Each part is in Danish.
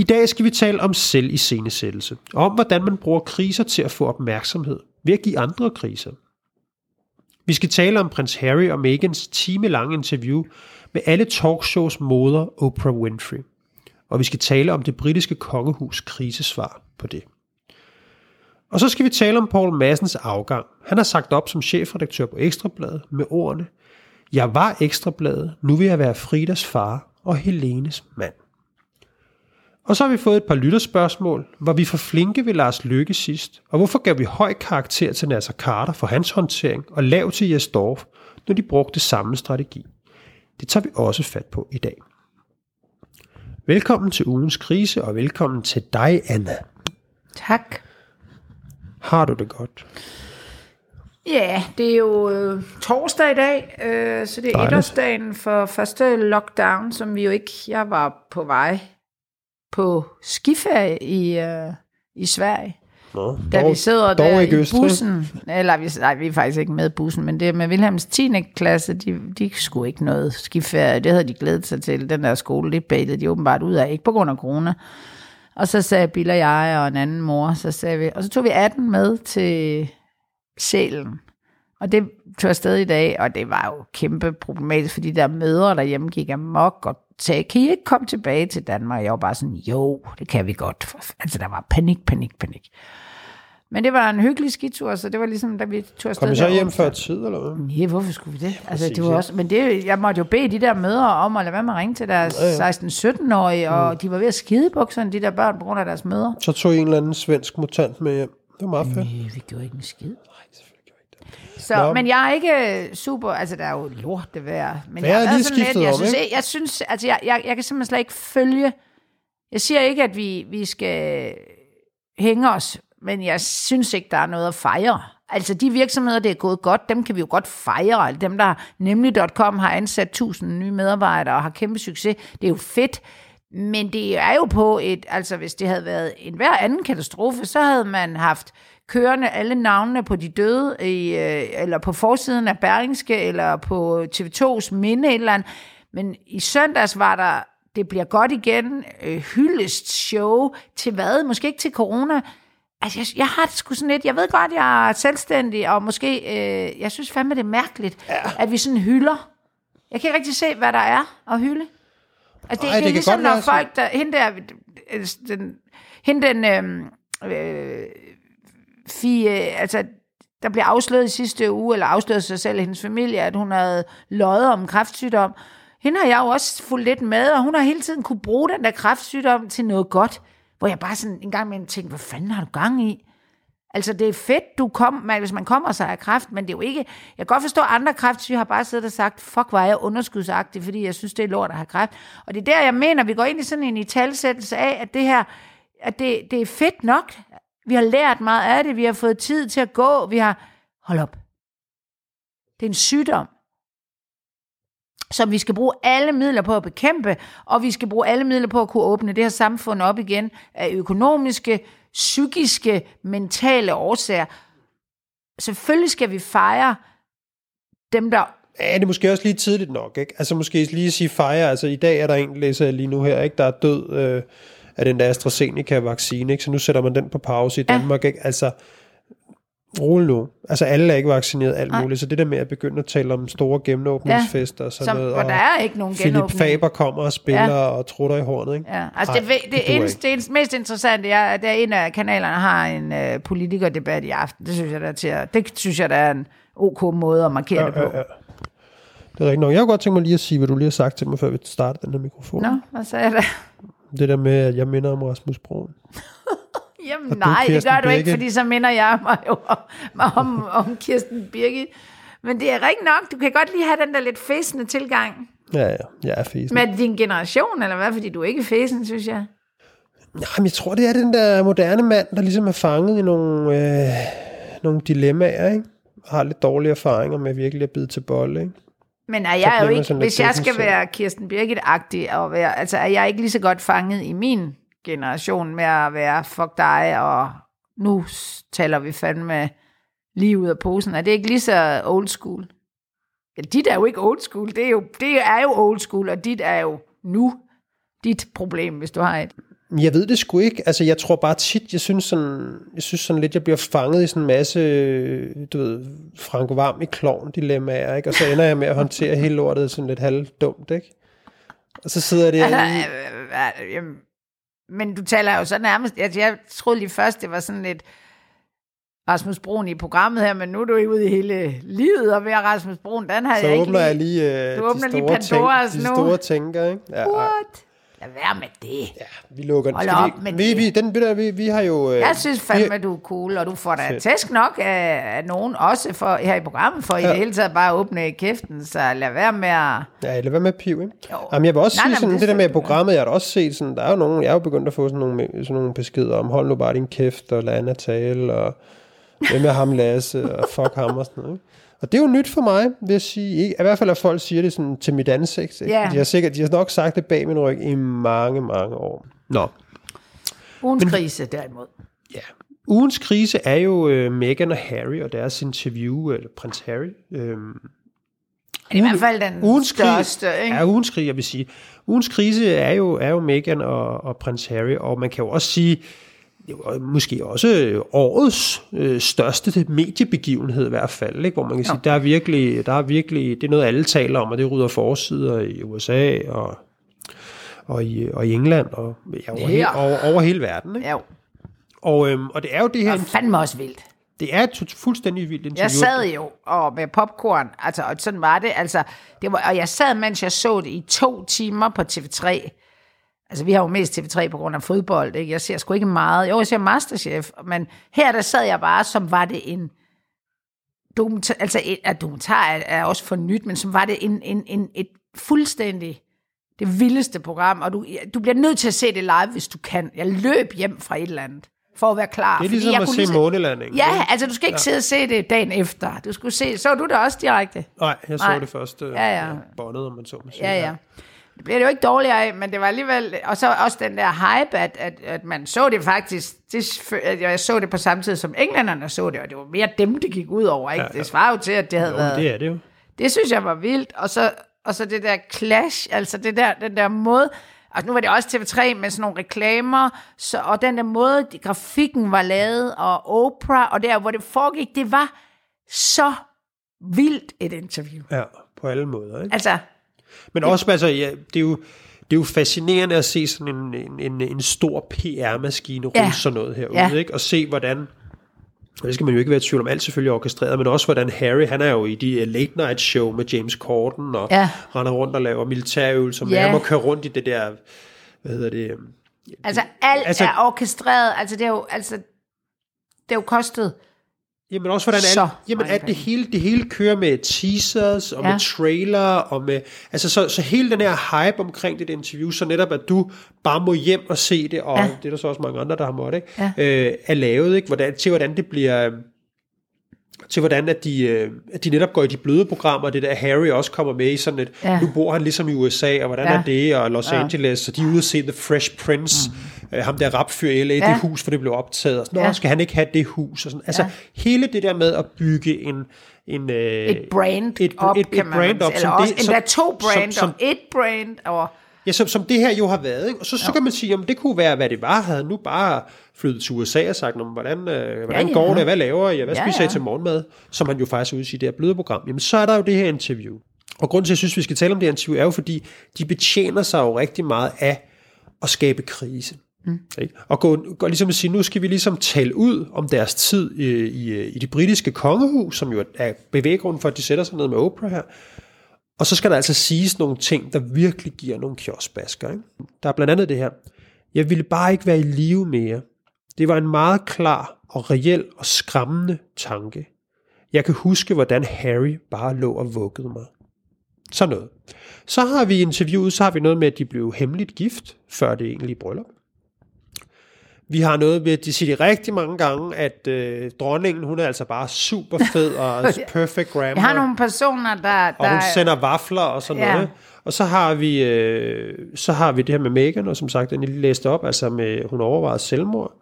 I dag skal vi tale om selviscenesættelse, og om hvordan man bruger kriser til at få opmærksomhed ved at give andre kriser. Vi skal tale om prins Harry og Megans timelange interview med alle talkshows moder Oprah Winfrey. Og vi skal tale om det britiske kongehus krisesvar på det. Og så skal vi tale om Paul Massens afgang. Han har sagt op som chefredaktør på Ekstrabladet med ordene Jeg var Ekstrabladet, nu vil jeg være Fridas far og Helenes mand. Og så har vi fået et par lytterspørgsmål, hvor vi for flinke ved Lars Lykke sidst, og hvorfor gav vi høj karakter til Nasser Carter for hans håndtering og lav til Jes Dorf, når de brugte samme strategi. Det tager vi også fat på i dag. Velkommen til ugens krise, og velkommen til dig, Anna. Tak. Har du det godt? Ja, det er jo øh, torsdag i dag, øh, så det er Dejligt. etårsdagen for første lockdown, som vi jo ikke... Jeg var på vej på skiferie i, øh, i Sverige. Nå, Da vi sidder dog der ikke i Østrig. bussen, eller vi, nej, vi er faktisk ikke med i bussen, men det er med Wilhelms 10. klasse, de, de skulle ikke noget skiferie, det havde de glædet sig til, den der skole, det bailede de åbenbart ud af, ikke på grund af corona. Og så sagde Bill og jeg og en anden mor, så sagde vi, og så tog vi 18 med til Sælen. Og det tog afsted i dag, og det var jo kæmpe problematisk, fordi der mødre derhjemme gik amok og sagde, kan I ikke komme tilbage til Danmark? Jeg var bare sådan, jo, det kan vi godt. Altså, der var panik, panik, panik. Men det var en hyggelig skitur, så det var ligesom, da vi tog afsted. Kom I så hjem før tid, eller hvad? Ja, hvorfor skulle vi det? Altså, præcis, det var ja. også, men det, jeg måtte jo bede de der mødre om at lade være med at ringe til deres 16-17-årige, og Mm. de var ved at skide bukserne, de der børn, på grund af deres mødre. Så tog I en eller anden svensk mutant med hjem. Det var meget fedt. Nej, vi gjorde ikke en skid. Nej, selvfølgelig Så, Nå. men jeg er ikke super, altså der er jo lort det vejr. Men jeg, er lige sådan lidt- jeg synes, jeg, jeg synes, altså jeg, jeg, jeg kan simpelthen slet ikke følge, jeg siger ikke, at vi, vi skal hænge os, men jeg synes ikke, der er noget at fejre. Altså de virksomheder, det er gået godt, dem kan vi jo godt fejre. Altså, Dem, der nemlig.com har ansat 1000 nye medarbejdere og har kæmpe succes, det er jo fedt. Men det er jo på et, altså hvis det havde været en hver anden katastrofe, så havde man haft kørende alle navnene på de døde, i, øh, eller på forsiden af Berlingske, eller på TV2's minde et eller andet. Men i søndags var der, det bliver godt igen, øh, hyldest show til hvad? Måske ikke til corona. Altså, jeg, jeg har det sgu sådan lidt, jeg ved godt, jeg er selvstændig, og måske, øh, jeg synes fandme, det er mærkeligt, ja. at vi sådan hylder. Jeg kan ikke rigtig se, hvad der er at hylde. Altså, det, Ej, det, det er ligesom, når sådan- folk, der, hende der, øh, den, hende den, øh, øh, fie, altså, der blev afsløret i sidste uge, eller afsløret sig selv hendes familie, at hun havde løjet om kræftsygdom. Hende har jeg jo også fulgt lidt med, og hun har hele tiden kunne bruge den der kræftsygdom til noget godt, hvor jeg bare sådan en gang imellem tænkte, hvad fanden har du gang i? Altså, det er fedt, du kom, man, hvis man kommer sig af kræft, men det er jo ikke... Jeg kan godt forstå, at andre kræftsyge har bare siddet og sagt, fuck, var er jeg underskudsagtig, fordi jeg synes, det er lort at have kræft. Og det er der, jeg mener, vi går ind i sådan en italsættelse af, at det her, at det, det er fedt nok. Vi har lært meget af det, vi har fået tid til at gå, vi har... Hold op. Det er en sygdom, som vi skal bruge alle midler på at bekæmpe, og vi skal bruge alle midler på at kunne åbne det her samfund op igen af økonomiske, psykiske, mentale årsager. Selvfølgelig skal vi fejre dem, der... Ja, det er måske også lige tidligt nok, ikke? Altså måske lige sige fejre, altså i dag er der en, læser jeg lige nu her, ikke? Der er død øh, af den der AstraZeneca-vaccine, ikke? Så nu sætter man den på pause i Ja. Danmark, ikke? Altså, rolig nu. Altså alle er ikke vaccineret alt Nej. muligt, så det der med at begynde at tale om store genåbningsfester og sådan Som, noget, hvor der er ikke nogen Philip genåbning. Faber kommer og spiller ja. og trutter i hornet, ikke? Ja, altså Ej, det, det, det eneste, det eneste, mest interessante er, at der en af kanalerne har en øh, politikerdebat i aften. Det synes jeg, der er til at, det synes jeg, der er en ok måde at markere det på. Ja, ja. Det er rigtigt nok. Jeg kunne godt tænke mig lige at sige, hvad du lige har sagt til mig, før vi startede den her mikrofon. Nå, hvad sagde jeg da? Det der med, at jeg minder om Rasmus Broen. Jamen Og nej, det gør du ikke, Birgit? fordi så minder jeg mig jo om, om, om Kirsten Birgit. Men det er rigtigt nok, du kan godt lige have den der lidt fæsende tilgang. Ja, ja, jeg er fesen. Med din generation, eller hvad? Fordi du er ikke fæsen, synes jeg. Jamen, jeg tror, det er den der moderne mand, der ligesom er fanget i nogle, øh, nogle dilemmaer, ikke? Og har lidt dårlige erfaringer med virkelig at bide til bolle, ikke? Men er jeg jo ikke, hvis jeg skal være Kirsten Birgit-agtig, og være, altså er jeg ikke lige så godt fanget i min generation med at være fuck dig, og nu taler vi fandme lige ud af posen. Er det ikke lige så old school? Ja, dit er jo ikke old school, det er jo, det er jo old school, og dit er jo nu dit problem, hvis du har et. Jeg ved det sgu ikke. Altså, jeg tror bare tit, jeg synes sådan, jeg synes sådan lidt, jeg bliver fanget i sådan en masse, du ved, Frank Varm i klovn dilemmaer, ikke? Og så ender jeg med at håndtere hele lortet sådan lidt halvdumt, ikke? Og så sidder det... Altså, øh, øh, men du taler jo så nærmest... Jeg, jeg troede lige først, det var sådan lidt Rasmus Brun i programmet her, men nu er du ude i hele livet, og ved Rasmus Brun, den har så jeg ikke åbner lige... jeg lige, øh, Du de åbner lige store, Pandoras tænk, de nu. store tænker, ikke? Ja. What? Lad være med det. Ja, vi lukker Hold Skal op med vi, vi, det. vi, den, du, vi, vi har jo... Øh, Jeg synes fandme, vi, du er cool, og du får da Fedt. tæsk nok af, af nogen, også for, her i programmet, for ja. i det hele taget bare åbne kæften, så lad være med at... Ja, lad være med at pive, ikke? Jo. Jamen, jeg vil også Nej, sige nej, sådan, det, det der med programmet, jeg har også set sådan, der er jo nogen, jeg er jo begyndt at få sådan nogle, sådan nogle beskeder om, hold nu bare din kæft, og lad Anna tale, og hvem er ham Lasse, og fuck ham og sådan noget, ikke? Og det er jo nyt for mig, vil jeg sige. I hvert fald, at folk siger det sådan til mit ansigt. Ikke? Ja. De, har sikkert, de har nok sagt det bag min ryg i mange, mange år. Nå, Ugens krise, derimod. ja. Ugens krise er jo øh, Meghan og Harry og deres interview, eller prins Harry. Øhm, Det er i hvert fald den ugens største, krise, ikke? Ja, ugens krise, jeg vil sige. Ugens krise er jo, er jo Meghan og, og prins Harry, og man kan jo også sige, det er jo måske også årets øh, største mediebegivenhed i hvert fald, ikke? hvor man kan sige, der er, virkelig, der er virkelig, det er noget alle taler om, og det rydder forsider i USA og, og, i, og i England og ja, over, Ja. hele, over, over hele verden. Ikke? Ja, Og, øhm, og det er jo det her, og fandme også vildt. det er et fuldstændig vildt interview. Jeg sad jo og med popcorn, altså, og sådan var det, altså, det var, og jeg sad, mens jeg så det i to timer på TV3. Altså, vi har jo mest TV3 på grund af fodbold, ikke? Jeg ser sgu ikke meget. Jo, jeg ser Masterchef, men her der sad jeg bare, som var det en dokumentar, altså et, at dokumentar er, er også for nyt, men som var det en, en, en, et fuldstændig det vildeste program, og du, du bliver nødt til at se det live, hvis du kan. Jeg løb hjem fra et eller andet, for at være klar. Det er ligesom jeg at se månelandingen. Ja, ikke? altså du skal ikke ja. sidde og se det dagen efter. Du skulle se, så du det også direkte? Nej, jeg så Nej. det først øh, Ja, ja. båndet, om man så må sige. Ja, ja. Det bliver det jo ikke dårligere af, men det var alligevel... Og så også den der hype, at, at, at man så det faktisk... Det, at jeg så det på samme tid, som englænderne så det, og det var mere dem, det gik ud over. Ikke? Ja, ja. Det svarer jo til, at det havde Jo, været... det er det jo. Det synes jeg var vildt. Og så, og så det der clash, altså det der, den der måde... Og nu var det også TV3 med sådan nogle reklamer, så, og den der måde, de, grafikken var lavet, og Oprah, og der, hvor det foregik, det var så vildt et interview. Ja, på alle måder. Ikke? Altså, Men også, altså, ja, det er jo, det er jo fascinerende at se sådan en, en, en, en stor PR-maskine rulle Ja. sådan noget herude, Ja. ikke? og se hvordan, og det skal man jo ikke være i tvivl om, alt selvfølgelig er orkestreret, men også hvordan Harry, han er jo i de uh, late night show med James Corden, og Ja. render rundt og laver militærøvelser, Ja. han må køre rundt i det der, hvad hedder det, Altså alt altså, er orkestreret, altså det er jo, altså, det er jo kostet. Jamen også hvordan Så alt, jamen at det hele, det hele kører med teasers og ja. Med trailer og med, altså så, så hele den her hype omkring det interview, så netop at du bare må hjem og se det, og ja. Det er der så også mange andre, der har måttet, ikke? Ja. Øh, er lavet, ikke? Hvordan, til hvordan det bliver, til hvordan at de, øh, at de netop går i de bløde programmer, det der Harry også kommer med i sådan et, ja. Nu bor han ligesom i USA, og hvordan ja. Er det, og Los Ja. Angeles, så de er ude at se The Fresh Prince, mm. øh, ham der rapfyr i LA, ja. Det hus, for det blev optaget, og sådan, Ja. skal han ikke have det hus, og sådan, altså Ja. hele det der med at bygge en, en øh, Et brand et, op, et, et kan man brand op, Eller som også det, endda to brand, som, og et brand, og Ja, som, som det her jo har været. Ikke? Og så, så kan man sige, om det kunne være, hvad det var. Havde nu bare flyttet til USA og sagt, "Nå, men hvordan, øh, hvordan ja. går det? Hvad laver I? Hvad Ja, spiser I ja. til morgenmad? Som han jo faktisk ude i det her bløde program. Jamen, så er der jo det her interview. Og grunden til, at jeg synes, vi skal tale om det her interview, er jo, fordi de betjener sig jo rigtig meget af at skabe krise. Mm. Ikke? Og gå, gå ligesom at sige, nu skal vi ligesom tale ud om deres tid i, i, i det britiske kongehus, som jo er bevæggrunden for, at de sætter sig ned med Oprah her. Og så skal der altså siges nogle ting, der virkelig giver nogle kioskbasker. Ikke? Der er blandt andet det her. Jeg ville bare ikke være i live mere. Det var en meget klar og reel og skræmmende tanke. Jeg kan huske, hvordan Harry bare lå og vuggede mig. Sådan noget. Så har vi interviewet, så har vi noget med, at de blev hemmeligt gift, før det egentlige bryllup. Vi har noget med, at de siger rigtig mange gange, at øh, dronningen, hun er altså bare super fed og perfect grammar. jeg har nogle personer, der... Og der hun sender vafler og sådan Ja. noget. Og så har vi øh, så har vi det her med Megan, og som sagt, den lige læste op, altså med, hun overvejede selvmord.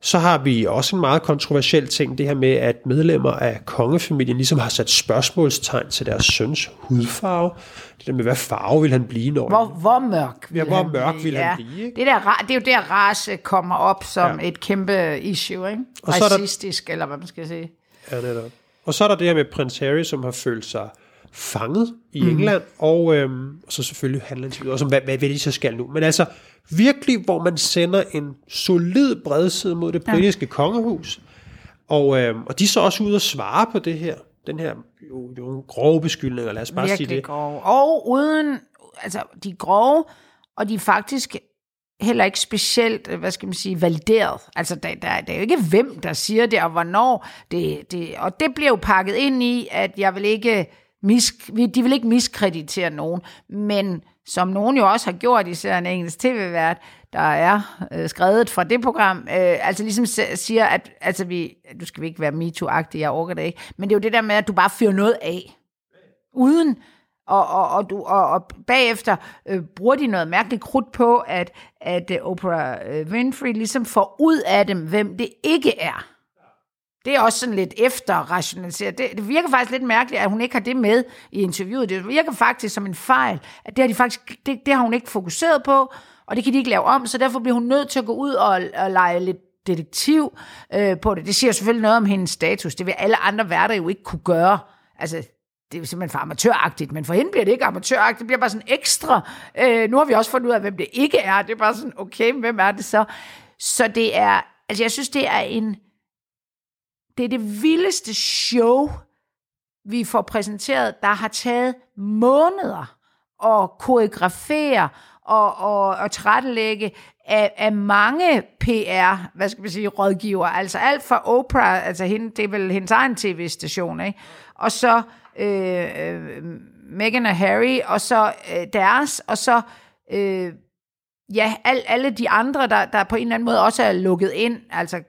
Så har vi også en meget kontroversiel ting, det her med, at medlemmer af kongefamilien ligesom har sat spørgsmålstegn til deres søns hudfarve. Det der med, hvad farve vil han blive, når Hvor, hvor mørk vil Ja, hvor han mørk blive? vil han blive, ikke? Det, der, det er jo der, race kommer op som Ja. et kæmpe issue, ikke? Og er der- Racistisk, eller hvad man skal sige. Ja, netop. Og så er der det her med prins Harry, som har følt sig fanget i Mhm. England, og, øhm, og så selvfølgelig handler det også om, hvad, hvad, hvad de så skal nu. Men altså, virkelig, hvor man sender en solid bredside mod det britiske ja. kongehus, og, øhm, og de er så også ude og svare på det her, den her jo, jo grove beskyldninger, lad os bare sige Virkelig det. grove. Og uden, altså, de er grove, og de er faktisk heller ikke specielt, øh, hvad skal man sige, valideret. Altså, der, der, der er jo ikke hvem, der siger det, og hvornår. Det, det, og det bliver jo pakket ind i, at jeg vil ikke mis, de vil ikke miskreditere nogen, men som nogen jo også har gjort, især en engelsk tv-vært, der er øh, skrevet fra det program, øh, altså ligesom siger, at altså vi, du skal vi ikke være MeToo-agtig, jeg orker det ikke, men det er jo det der med, at du bare fyrer noget af, uden og, og, og, du, og, og bagefter øh, bruger de noget mærkeligt krudt på, at, at øh, Oprah øh, Winfrey ligesom får ud af dem, hvem det ikke er. Det er også sådan lidt efterrationaliseret. Det, det virker faktisk lidt mærkeligt, at hun ikke har det med i interviewet. Det virker faktisk som en fejl, at det har, de faktisk, det, det har hun ikke fokuseret på, og det kan de ikke lave om, så derfor bliver hun nødt til at gå ud og, og lege lidt detektiv øh, på det. Det siger selvfølgelig noget om hendes status. Det vil alle andre værter jo ikke kunne gøre. Altså, det er jo simpelthen for amatøragtigt, men for hende bliver det ikke amatøragtigt, det bliver bare sådan ekstra. Øh, nu har vi også fundet ud af, hvem det ikke er. Det er bare sådan, okay, hvem er det så? Så det er, altså jeg synes, det er en, det er det vildeste show, vi får præsenteret, der har taget måneder at koreografere og, og, og trættelægge af, af mange PR, hvad skal man sige, rådgiver. Altså alt fra Oprah, altså hende, det er vel hendes egen tv-station, ikke? Og så øh, øh, Meghan og Harry, og så øh, deres, og så øh, ja, al, alle de andre, der, der på en eller anden måde også er lukket ind, altså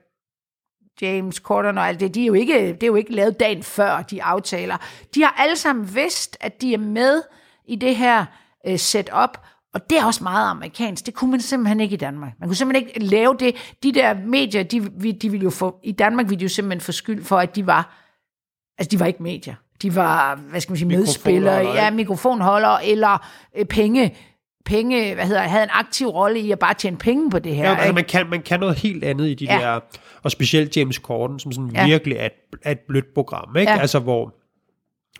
James Corden og alt det, de er jo ikke, det er jo ikke lavet dagen før, de aftaler. De har alle sammen vidst, at de er med i det her øh, setup, og det er også meget amerikansk. Det kunne man simpelthen ikke i Danmark. Man kunne simpelthen ikke lave det. De der medier, de, de ville jo få, i Danmark ville de jo simpelthen få skyld for, at de var, altså de var ikke medier. De var, hvad skal man sige, medspillere, ja, mikrofonholdere, eller øh, penge, penge, hvad hedder, havde en aktiv rolle i at bare tjene penge på det her. Ja, altså, man, kan, man kan noget helt andet i de Ja. der, og specielt James Corden, som sådan Ja. virkelig er et, er et blødt program, ikke? Ja. Altså, hvor,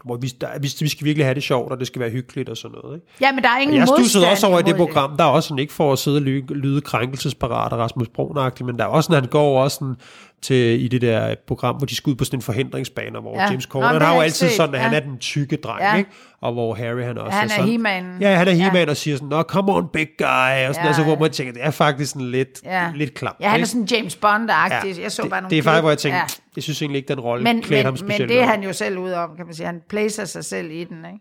hvor vi, der, vi, vi skal virkelig have det sjovt, og det skal være hyggeligt og sådan noget, ikke? ja, men der er ingen Jeg stussede også over i det program, der er også sådan, ikke for at sidde og lyde, lyde krænkelsesparat og Rasmus brun men der er også, når han går også sådan til, i det der program, hvor de skal ud på sådan en forhindringsbane, hvor Ja. ja. James Nå, Corden, han har jo altid set, sådan, at han ja. er den tykke dreng, Ja. ikke? Og hvor Harry han også Han er sådan. He-Man. Ja, han er He-Man Ja. og siger sådan, Nå, come on, big guy, og sådan, Ja, altså, hvor ja. man tænker, det er faktisk sådan lidt, Ja. lidt klamt. Ja, han er sådan James Bond-agtig. jeg så det, bare nogle det er faktisk, hvor jeg tænkte, Ja. ja. jeg synes egentlig ikke, den rolle Men, klædte ham men, specielt men det er han jo selv ude om, kan man sige. Han placer sig selv i den, ikke?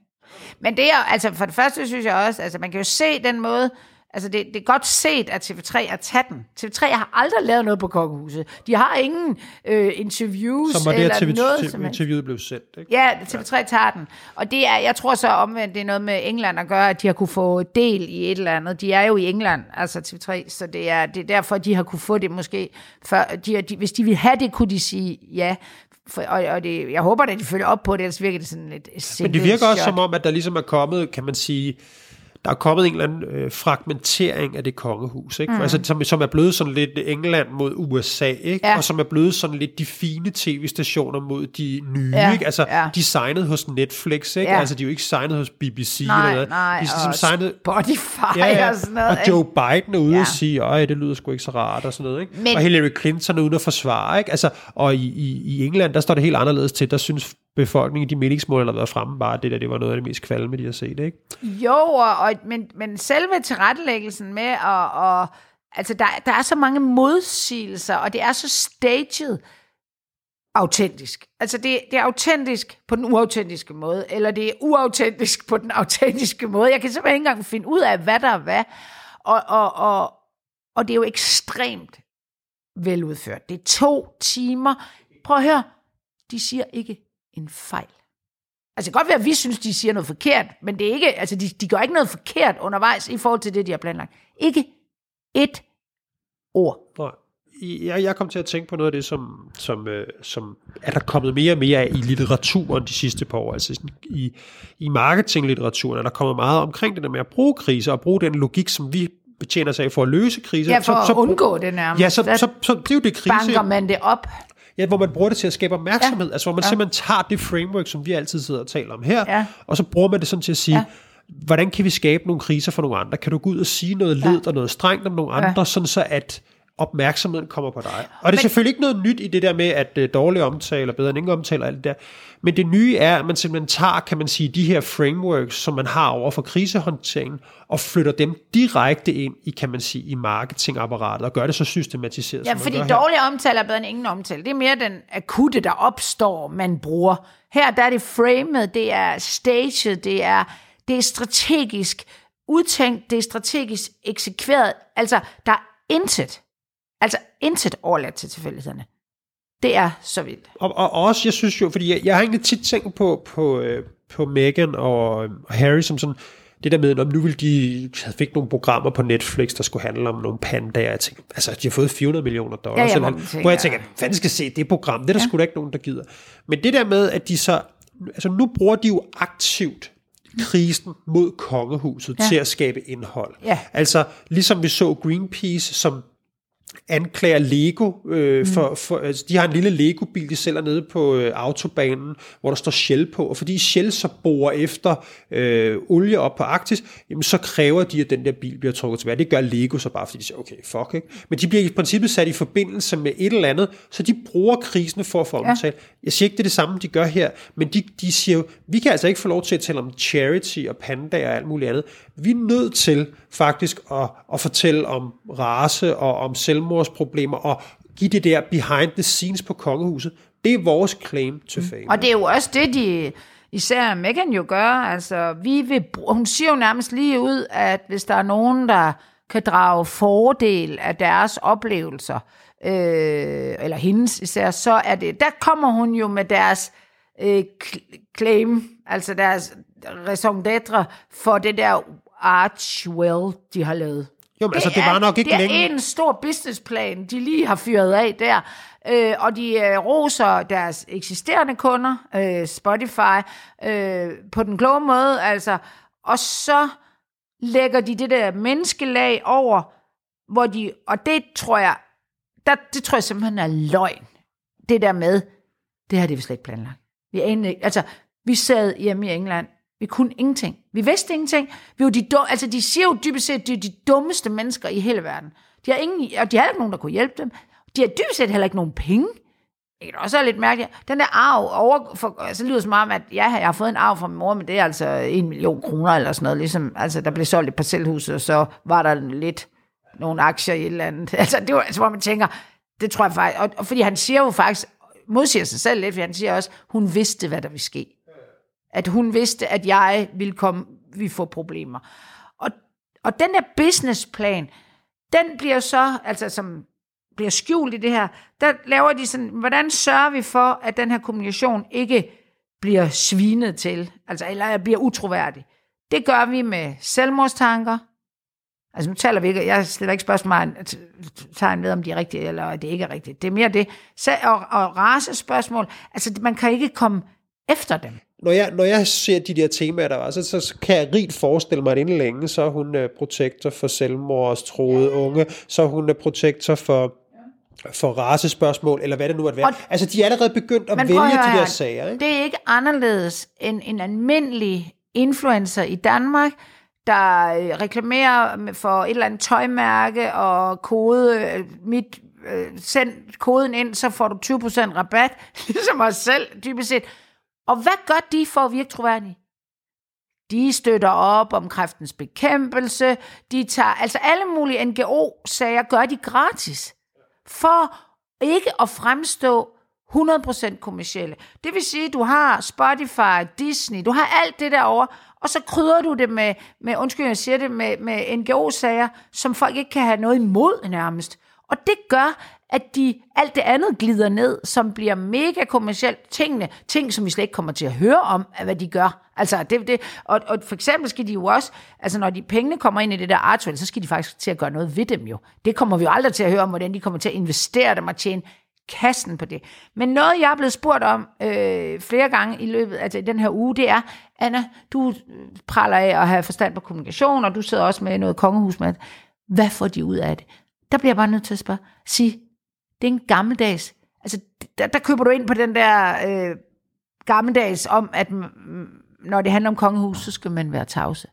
Men det er, altså for det første synes jeg også, altså man kan jo se den måde, altså det, det er godt set at TV3 at tage den. TV3 har aldrig lavet noget på Kongehuset. De har ingen øh, interviews Som var det, eller TV, noget TV, som interviewet blev sendt, ikke? Ja, TV3 tager den. Og det er, jeg tror så omvendt, det er noget med England at gøre, at de har kunne få del i et eller andet. De er jo i England, altså TV3, så det er, det er derfor, de har kunne få det måske. Før, de, de, hvis de ville have det, kunne de sige ja. For, og, og det, jeg håber, at de følger op på det, ellers virker det sådan lidt Men det virker også shot. som om, at der ligesom er kommet, kan man sige, der er kommet en eller anden øh, fragmentering af det kongehus, ikke? Mm. Altså, som, som er blevet sådan lidt England mod USA, ikke? Ja. Og som er blevet sådan lidt de fine tv-stationer mod de nye, Ja, ikke? Altså, ja. de signet hos Netflix, ikke? Ja. Altså, de er jo ikke signet hos BBC Nej, eller noget. nej, De er ligesom signet... Spotify Ja, ja. og sådan noget. og? Joe Biden er ude Ja. og sige, at det lyder sgu ikke så rart og sådan noget. Ikke? Men, og Hillary Clinton er ude og forsvare. Ikke? Altså, og i, i, i England, der står det helt anderledes til. Der synes befolkningen, de meningsmål, der har været fremme, bare det der, det var noget af det mest kvalme, de har set. Ikke? Jo, og, og, men, men selve tilrettelæggelsen med, at... og altså der, der er så mange modsigelser, og det er så staged autentisk. Altså det, det er autentisk på den uautentiske måde, eller det er uautentisk på den autentiske måde. Jeg kan simpelthen ikke engang finde ud af, hvad der er hvad. Og, og, og, og det er jo ekstremt veludført. Det er to timer. Prøv at høre, de siger ikke en fejl. Altså det kan godt være, at vi synes, de siger noget forkert, men det er ikke, altså de, de gør ikke noget forkert undervejs i forhold til det, de har planlagt. Ikke et ord. Nej. jeg, jeg kom til at tænke på noget af det, som, som, øh, som er der kommet mere og mere af i litteraturen de sidste par år. Altså sådan, i, i marketinglitteraturen er der kommet meget omkring det der med at bruge kriser og bruge den logik, som vi betjener sig af for at løse kriser. Ja, for så, at så, undgå det nærmest. Ja, så, så, så, så det er jo det krise. banker man det op. Ja, hvor man bruger det til at skabe opmærksomhed. Ja. Altså hvor man ja. simpelthen tager det framework, som vi altid sidder og taler om her, Ja. og så bruger man det sådan til at sige, ja. hvordan kan vi skabe nogle kriser for nogle andre? Kan du gå ud og sige noget ledt og noget strengt om nogle andre, sådan så at opmærksomheden kommer på dig. Og det er Men- selvfølgelig ikke noget nyt i det der med, at uh, dårlig omtale er bedre end ingen omtale og alt det der. Men det nye er, at man simpelthen tager, kan man sige, de her frameworks, som man har over for krisehåndteringen, og flytter dem direkte ind i, kan man sige, i marketingapparatet, og gør det så systematiseret, Ja, som fordi gør her. dårlig omtale er bedre end ingen omtale. Det er mere den akutte, der opstår, man bruger. Her der er det framet, det er staged, det er, det er strategisk udtænkt, det er strategisk eksekveret. Altså, der er intet, altså intet overladt til tilfældighederne. Det er så vildt. Og, og også, jeg synes jo, fordi jeg, jeg har egentlig tit tænkt på, på, øh, på Meghan og, og Harry som sådan, det der med, om nu vil de havde fik nogle programmer på Netflix, der skulle handle om nogle pandaer. Jeg tænker, altså, de har fået 400 millioner dollars. Ja, ja, eller tænker, hvor jeg tænker, fanden skal se det program? Det er der ja. sgu da ikke nogen, der gider. Men det der med, at de så, altså nu bruger de jo aktivt krisen mod kongehuset ja. til at skabe indhold. Ja. Altså, ligesom vi så Greenpeace, som anklager Lego øh, for, for altså, de har en lille Lego-bil, de sælger nede på øh, autobanen, hvor der står Shell på, og fordi Shell så borer efter øh, olie op på Arktis, jamen så kræver de, at den der bil bliver trukket tilbage. Det gør Lego så bare, fordi de siger, okay, fuck, ikke? Men de bliver i princippet sat i forbindelse med et eller andet, så de bruger krisen for at få omtale. Jeg siger ikke, det er det samme, de gør her, men de, de siger jo, vi kan altså ikke få lov til at tale om charity og pandaer og alt muligt andet. Vi er nødt til faktisk at, at fortælle om race og om selvmordsproblemer og give det der behind the scenes på kongehuset. Det er vores claim to fame. Og det er jo også det, de, især Meghan jo gør. Altså, vi vil, hun siger jo nærmest lige ud, at hvis der er nogen, der kan drage fordel af deres oplevelser, øh, eller hendes især, så er det, der kommer hun jo med deres øh, claim, altså deres raison d'être for det der Archwell, de har lavet. Jo, men altså, det var nok ikke det længe- er en stor businessplan, de lige har fyret af der. Øh, og de øh, roser deres eksisterende kunder, øh, Spotify, øh, på den kloge måde. Altså, og så lægger de det der menneskelag over, hvor de, og det tror jeg, der, det tror jeg simpelthen er løgn. Det der med, det her det vi slet ikke planlagt. Vi, anede, altså, vi sad hjemme i England, vi kunne ingenting. Vi vidste ingenting. Vi var de, altså, de siger jo dybest set, at de er de dummeste mennesker i hele verden. De har ingen, og de har ikke nogen, der kunne hjælpe dem. De har dybest set heller ikke nogen penge. Det er også er lidt mærkeligt. Den der arv, over, for, altså, det lyder som om, at ja, jeg har fået en arv fra min mor, men det er altså en million kroner eller sådan noget. Ligesom, altså, der blev solgt et parcelhus, og så var der lidt nogle aktier i et eller andet. Altså, det var, altså, hvor man tænker, det tror jeg faktisk, og, og fordi han siger jo faktisk, modsiger sig selv lidt, for han siger også, hun vidste, hvad der ville ske. At hun vidste, at jeg ville komme, vi få problemer. Og, og den der businessplan, den bliver så, altså som bliver skjult i det her, der laver de sådan, hvordan sørger vi for, at den her kommunikation ikke bliver svinet til, altså eller bliver utroværdig. Det gør vi med selvmordstanker. Altså nu taler vi ikke, jeg stiller ikke spørgsmål tegn ved, om de er rigtige, eller det ikke er rigtigt. Det er mere det. Så, og, og racespørgsmål, altså man kan ikke komme efter dem når jeg, når jeg ser de der temaer, der var, så, så, kan jeg rigt forestille mig, at inden længe, så er hun uh, protektor for selvmordstroede unge, så er hun uh, protektor for, for racespørgsmål, eller hvad det nu er være. Og- altså, de er allerede begyndt at vælge de der sager, ikke? Det er ikke anderledes end en almindelig influencer i Danmark, der øh, reklamerer for et eller andet tøjmærke og kode, øh, mit, øh, send koden ind, så får du 20% rabat, ligesom os selv, dybest set. Og hvad gør de for at virke troværdige? De støtter op om kræftens bekæmpelse, de tager, altså alle mulige NGO-sager gør de gratis, for ikke at fremstå 100% kommersielle. Det vil sige, du har Spotify, Disney, du har alt det derovre, og så krydder du det med, med undskyld, jeg siger det, med, med NGO-sager, som folk ikke kan have noget imod nærmest. Og det gør, at de, alt det andet glider ned, som bliver mega kommercielt. Tingene, ting, som vi slet ikke kommer til at høre om, af hvad de gør. Altså, det, det, og, og for eksempel skal de jo også, altså når de pengene kommer ind i det der artuel, så skal de faktisk til at gøre noget ved dem jo. Det kommer vi jo aldrig til at høre om, hvordan de kommer til at investere dem og tjene kassen på det. Men noget, jeg er blevet spurgt om øh, flere gange i løbet af altså, den her uge, det er, Anna, du øh, praler af at have forstand på kommunikation, og du sidder også med noget kongehusmad. Hvad får de ud af det? Der bliver jeg bare nødt til at spørge. sige, det er en gammeldags. Altså, der, der køber du ind på den der øh, gammeldags om, at når det handler om kongehus, så skal man være tavse.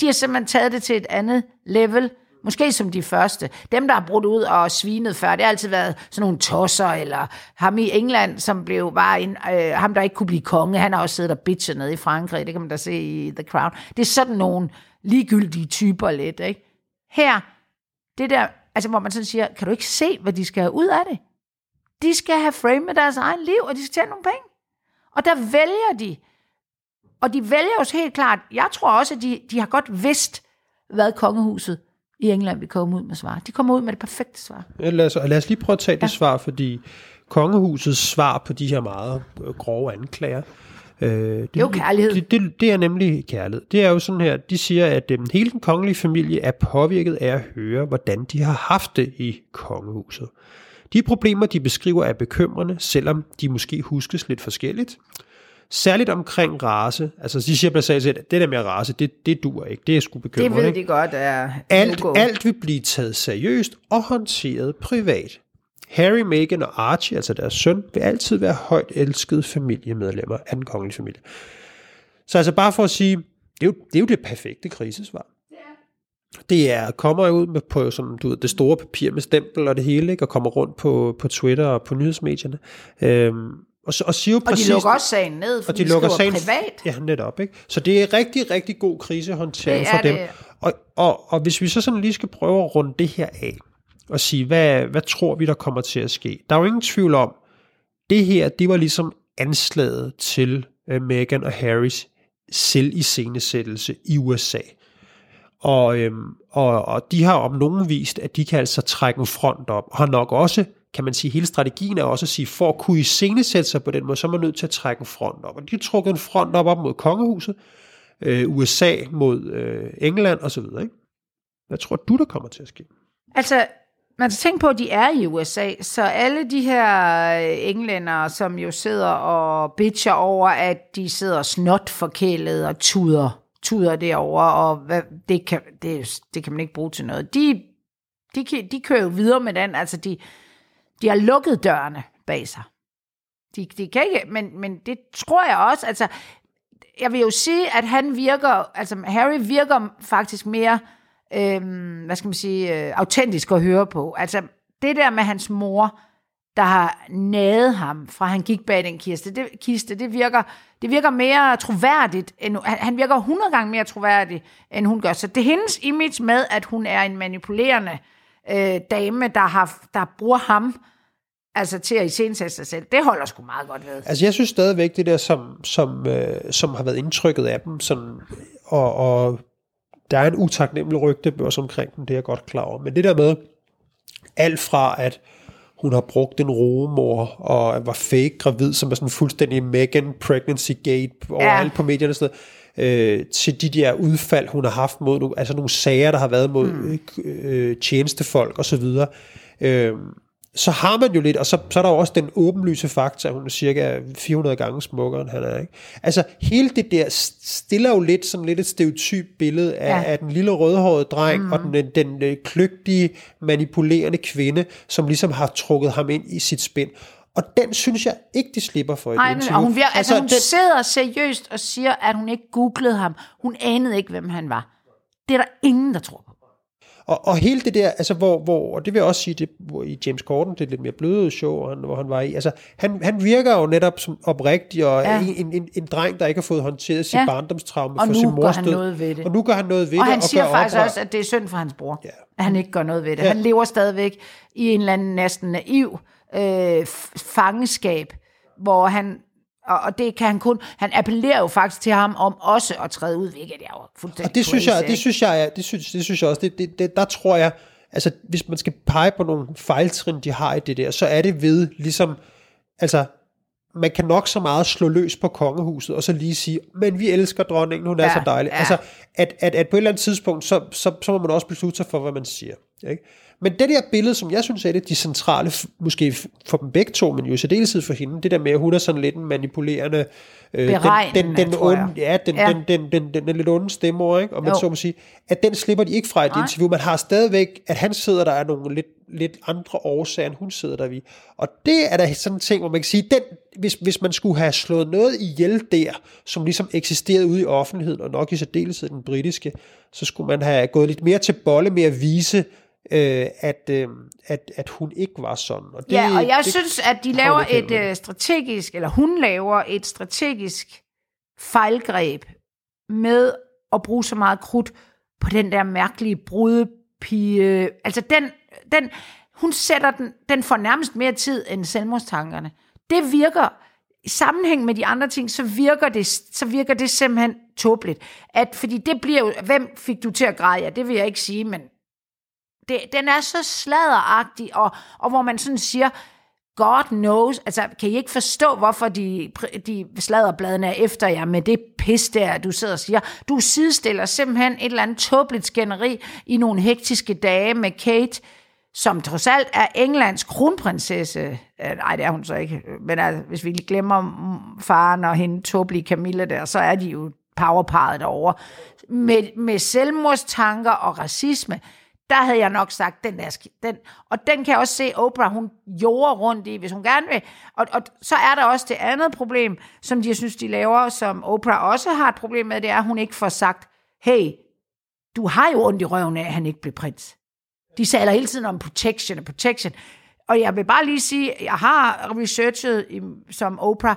De har simpelthen taget det til et andet level, Måske som de første. Dem, der har brudt ud og svinet før, det har altid været sådan nogle tosser, eller ham i England, som blev bare en, øh, ham, der ikke kunne blive konge. Han har også siddet og bitchet nede i Frankrig. Det kan man da se i The Crown. Det er sådan nogle ligegyldige typer lidt, ikke? Her, det der, altså hvor man sådan siger, kan du ikke se, hvad de skal have ud af det? De skal have frame med deres egen liv, og de skal tjene nogle penge. Og der vælger de. Og de vælger jo helt klart, jeg tror også, at de, de har godt vidst, hvad kongehuset i England vil komme ud med svar. De kommer ud med det perfekte svar. Ja, lad, os, lad os lige prøve at tage det ja. svar, fordi kongehusets svar på de her meget øh, grove anklager, Øh, det, jo kærlighed. Det, det, det er nemlig kærlighed. Det er jo sådan her, de siger, at øh, hele den kongelige familie er påvirket af at høre, hvordan de har haft det i kongehuset. De problemer, de beskriver, er bekymrende, selvom de måske huskes lidt forskelligt. Særligt omkring race. Altså, de siger blandt andet, at det der med race, det, det duer ikke. Det er sgu bekymrende. Det ved de godt er alt, alt vil blive taget seriøst og håndteret privat. Harry, Meghan og Archie, altså deres søn, vil altid være højt elskede familiemedlemmer af den kongelige familie. Så altså bare for at sige, det er jo det, er jo det perfekte krisesvar. Det er, kommer ud med på sådan, du ved, det store papir med stempel og det hele, ikke? og kommer rundt på, på Twitter og på nyhedsmedierne. Øhm, og, og siger og præcis, de lukker også sagen ned, for og de, de lukker sagen, privat. Ja, netop. Ikke? Så det er rigtig, rigtig god krisehåndtering for dem. Det. Og, og, og hvis vi så sådan lige skal prøve at runde det her af, og sige, hvad, hvad tror vi, der kommer til at ske? Der er jo ingen tvivl om, det her, det var ligesom anslaget til øh, Meghan og Harrys selviscenesættelse i USA. Og, øhm, og, og de har om nogen vist, at de kan altså trække en front op, og har nok også kan man sige, hele strategien er også at sige, for at kunne iscenesætte sig på den måde, så er man nødt til at trække en front op. Og de har trukket en front op op mod kongehuset, øh, USA mod øh, England osv. Ikke? Hvad tror du, der kommer til at ske? Altså, man skal tænke på, at de er i USA, så alle de her øh, englænder, som jo sidder og bitcher over, at de sidder snot forkælet og tuder, tuder derover og hvad, det, kan, det, det kan man ikke bruge til noget. De, de, de kører jo videre med den, altså de, de har lukket dørene bag sig. De, de kan ikke, men, men det tror jeg også, altså, jeg vil jo sige, at han virker, altså Harry virker faktisk mere, øh, hvad skal man sige, øh, autentisk at høre på. Altså, det der med hans mor, der har nædet ham, fra han gik bag den kiste, det, kiste, det, virker, det virker mere troværdigt, end, han, han virker 100 gange mere troværdig, end hun gør. Så det er hendes image med, at hun er en manipulerende øh, dame, der, har, der bruger ham altså til at iscenesætte sig selv, det holder sgu meget godt ved. Altså jeg synes stadigvæk, det der, som, som, øh, som har været indtrykket af dem, sådan, og, og der er en utaknemmelig rygte også omkring dem, det er jeg godt klar over. Men det der med, alt fra at hun har brugt en rogemor, og var fake gravid, som er sådan fuldstændig Megan pregnancy gate overalt ja. på medierne og sådan øh, til de der udfald, hun har haft mod, altså nogle sager, der har været mod mm. øh, tjenestefolk osv., øh, så har man jo lidt, og så, så er der jo også den åbenlyse faktor, at hun er cirka 400 gange smukkere, end han er. Ikke? Altså hele det der stiller jo lidt sådan lidt et stereotyp billede af, ja. af den lille rødhårede dreng, mm. og den, den, den øh, kløgtige, manipulerende kvinde, som ligesom har trukket ham ind i sit spind. Og den synes jeg ikke, de slipper for et Ej, interview. Og hun, altså, altså, hun den... sidder seriøst og siger, at hun ikke googlede ham. Hun anede ikke, hvem han var. Det er der ingen, der tror. Og, og hele det der, altså hvor, hvor, og det vil jeg også sige, det, hvor i James Corden, det er lidt mere bløde show, han, hvor han var i, altså han, han virker jo netop som oprigtig, og ja. en, en, en, dreng, der ikke har fået håndteret sit ja. barndomstraume for sin mors død. noget ved det. Og nu gør han noget ved og det. Han og siger faktisk oprør. også, at det er synd for hans bror, ja. at han ikke gør noget ved det. Ja. Han lever stadigvæk i en eller anden næsten naiv øh, fangenskab, hvor han og, og det kan han kun, han appellerer jo faktisk til ham om også at træde ud, hvilket er jo fuldstændig Og det synes jeg, det synes jeg, det synes, det synes jeg også, det, det, det, der tror jeg, altså hvis man skal pege på nogle fejltrin, de har i det der, så er det ved ligesom, altså man kan nok så meget slå løs på kongehuset, og så lige sige, men vi elsker dronningen, hun er Ja, så dejlig. ja. Altså, at, at, at på et eller andet tidspunkt, så, så, så må man også beslutte sig for, hvad man siger. Ikke? Men det der billede, som jeg synes er det de centrale, måske for dem begge to, men jo i særdeleshed for hende, det der med, at hun er sådan lidt en manipulerende, øh, den, den, den, onde, ja, den, Ja. Den, den, den, den, den lidt onde stemme, ikke? og man Jo. så må sige, at den slipper de ikke fra i et Nej. interview. Man har stadigvæk, at han sidder der af nogle lidt, lidt andre årsager, end hun sidder der ved. Og det er da sådan en ting, hvor man kan sige, den, hvis, hvis man skulle have slået noget ihjel der, som ligesom eksisterede ude i offentligheden, og nok i særdeleshed den britiske, så skulle man have gået lidt mere til bolle med at vise, øh, at, øh, at, at hun ikke var sådan. Og det, ja, og jeg det, synes, at de laver et øh, strategisk, eller hun laver et strategisk fejlgreb med at bruge så meget krudt på den der mærkelige brudepige. Altså den, den, hun sætter den, den får nærmest mere tid end selvmordstankerne. Det virker, i sammenhæng med de andre ting, så virker det, så virker det simpelthen tåbeligt. At, fordi det bliver jo, hvem fik du til at græde? Ja, det vil jeg ikke sige, men det, den er så sladderagtig, og, og hvor man sådan siger, God knows, altså kan I ikke forstå, hvorfor de, de sladderbladene er efter jer med det pis der, du sidder og siger. Du sidestiller simpelthen et eller andet tåbeligt skænderi i nogle hektiske dage med Kate, som trods alt er Englands kronprinsesse. Øh, nej, det er hun så ikke. Men altså, hvis vi lige glemmer mm, faren og hende tåbelige Camilla der, så er de jo powerparet derovre. Med, med selvmordstanker og racisme, der havde jeg nok sagt, den der, den, og den kan jeg også se, Oprah, hun jorder rundt i, hvis hun gerne vil. Og, og så er der også det andet problem, som de, jeg synes, de laver, som Oprah også har et problem med, det er, at hun ikke får sagt, hey, du har jo ondt i røven af, at han ikke blev prins. De taler hele tiden om protection og protection. Og jeg vil bare lige sige, jeg har researchet som Oprah,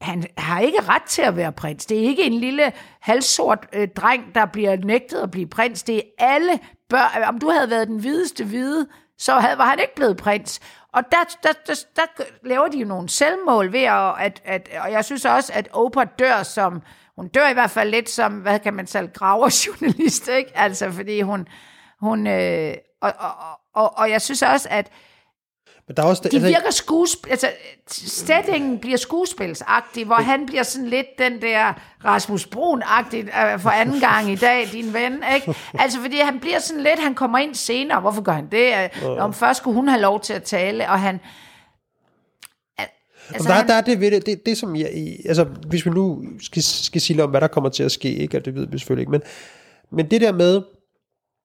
han har ikke ret til at være prins. Det er ikke en lille halvsort øh, dreng, der bliver nægtet at blive prins. Det er alle børn. Om du havde været den hvideste hvide, så havde, var han ikke blevet prins. Og der, der, der, der laver de jo nogle selvmål ved, at, at, at, og jeg synes også, at Oprah dør som, hun dør i hvert fald lidt som, hvad kan man sige, graverjournalist, ikke? Altså, fordi hun, hun øh, og, og, og, og jeg synes også, at men der er også, de virker skuespil, altså settingen bliver skuespilsagtig, hvor han bliver sådan lidt den der Rasmus Brun-agtig øh, for anden gang i dag, din ven, ikke? Altså fordi han bliver sådan lidt, han kommer ind senere, hvorfor gør han det? Øh, Om først skulle hun have lov til at tale, og han... Altså, der, han, der er det ved det, det, det som jeg, altså hvis vi nu skal, skal sige lidt om, hvad der kommer til at ske, ikke, og det ved vi selvfølgelig ikke, men, men det der med,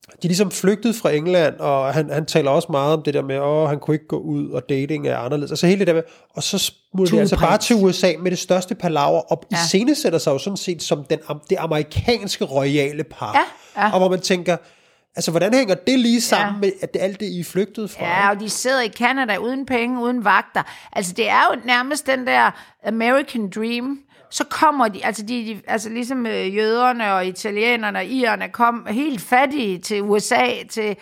de er ligesom flygtet fra England, og han, han taler også meget om det der med, at han kunne ikke gå ud, og dating er anderledes. Altså hele det der med, og så smutter de altså bare til USA med det største palaver, og ja. iscenesætter sig jo sådan set som den, det amerikanske royale par. Ja, ja. Og hvor man tænker, altså hvordan hænger det lige sammen ja. med at det, alt det, I er flygtet fra? Ja, og de sidder i Canada uden penge, uden vagter. Altså det er jo nærmest den der American Dream, så kommer de, altså, de, de, altså ligesom øh, jøderne og italienerne og irerne kom helt fattige til USA, til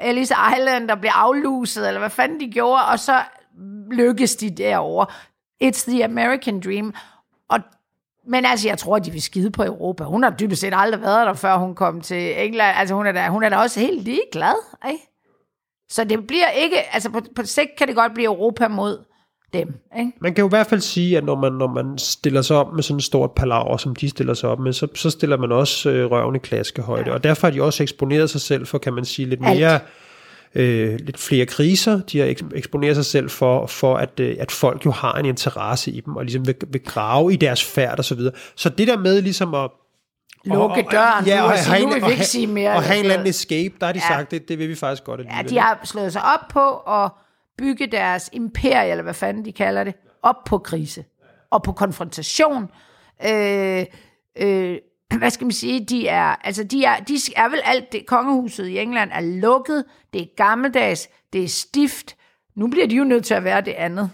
Ellis Island og blev afluset, eller hvad fanden de gjorde, og så lykkes de derovre. It's the American dream. Og, men altså, jeg tror, de vil skide på Europa. Hun har dybest set aldrig været der, før hun kom til England. Altså, hun er da, hun er da også helt ligeglad, ikke? Så det bliver ikke, altså på, på sigt kan det godt blive Europa mod dem. Ikke? Man kan jo i hvert fald sige, at når man, når man stiller sig op med sådan et stort palaver, som de stiller sig op med, så, så stiller man også øh, røven i klaskehøjde. Ja. Og derfor har de også eksponeret sig selv for, kan man sige, lidt mere... Øh, lidt flere kriser. De har eksponeret sig selv for, for at, øh, at folk jo har en interesse i dem, og ligesom vil, vil grave i deres færd og så videre. Så det der med ligesom at lukke døren, ja, og, og, sige, nu vil vi ikke sige mere. Og have en eller anden escape, der har de ja. sagt, det, det vil vi faktisk godt Ja, de har slået sig op på at bygge deres imperie, eller hvad fanden de kalder det, op på krise. Og på konfrontation. Øh, øh, hvad skal man sige, de er, altså de er, de er vel alt det, kongehuset i England er lukket, det er gammeldags, det er stift, nu bliver de jo nødt til at være det andet.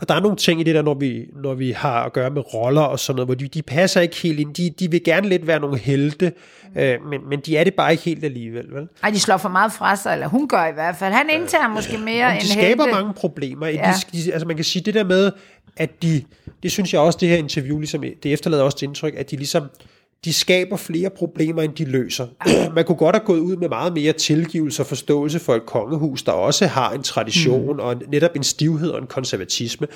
Og der er nogle ting i det der, når vi, når vi har at gøre med roller og sådan noget, hvor de, de passer ikke helt ind. De, de vil gerne lidt være nogle helte, øh, men, men de er det bare ikke helt alligevel. Vel? Ej, de slår for meget fra sig, eller hun gør i hvert fald. Han indtager øh, måske mere de end De skaber helte. mange problemer. Ja. De, de, altså man kan sige det der med, at de, det synes jeg også, det her interview, ligesom, det efterlader også det indtryk, at de ligesom, de skaber flere problemer, end de løser. Man kunne godt have gået ud med meget mere tilgivelse og forståelse for et kongehus, der også har en tradition mm. og netop en stivhed og en konservatisme.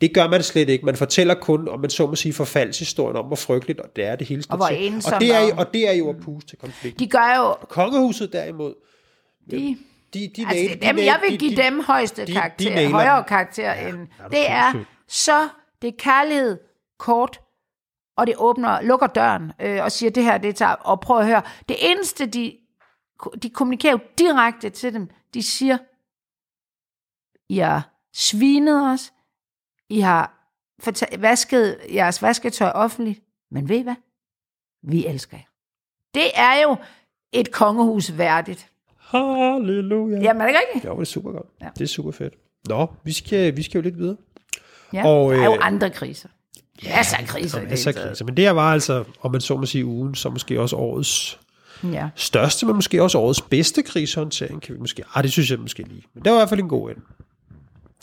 Det gør man slet ikke. Man fortæller kun, om man så må sige, forfaldshistorien om, hvor frygteligt og det er det hele. Og hvor og, det er, og- det er jo at puste til konflikt. De gør jo... Kongehuset derimod, De, de, de, altså, er dem, de, jeg vil de- give de- dem højeste de- de karakter, nailer højere karakter end... er Det er så... Det er kærlighed kort, og det åbner, lukker døren øh, og siger, det her, det tager... Og prøv at høre, det eneste, de, de kommunikerer jo direkte til dem, de siger, I har svinet os, I har vasket jeres vasketøj offentligt, men ved I hvad? Vi elsker jer. Det er jo et kongehus værdigt. Halleluja. Jamen, er det ikke rigtigt? Jo, det er super godt. Ja. Det er super fedt. Nå, vi skal, vi skal jo lidt videre. Ja, Og, og, der er jo øh, andre kriser. Ja, Masser af kriser. i det Masser af kriser. Men det her var altså, om man så må sige, ugen, så måske også årets Ja. største, men måske også årets bedste krisehåndtering, kan vi måske... Ah, det synes jeg måske lige. Men det var i hvert fald en god ende.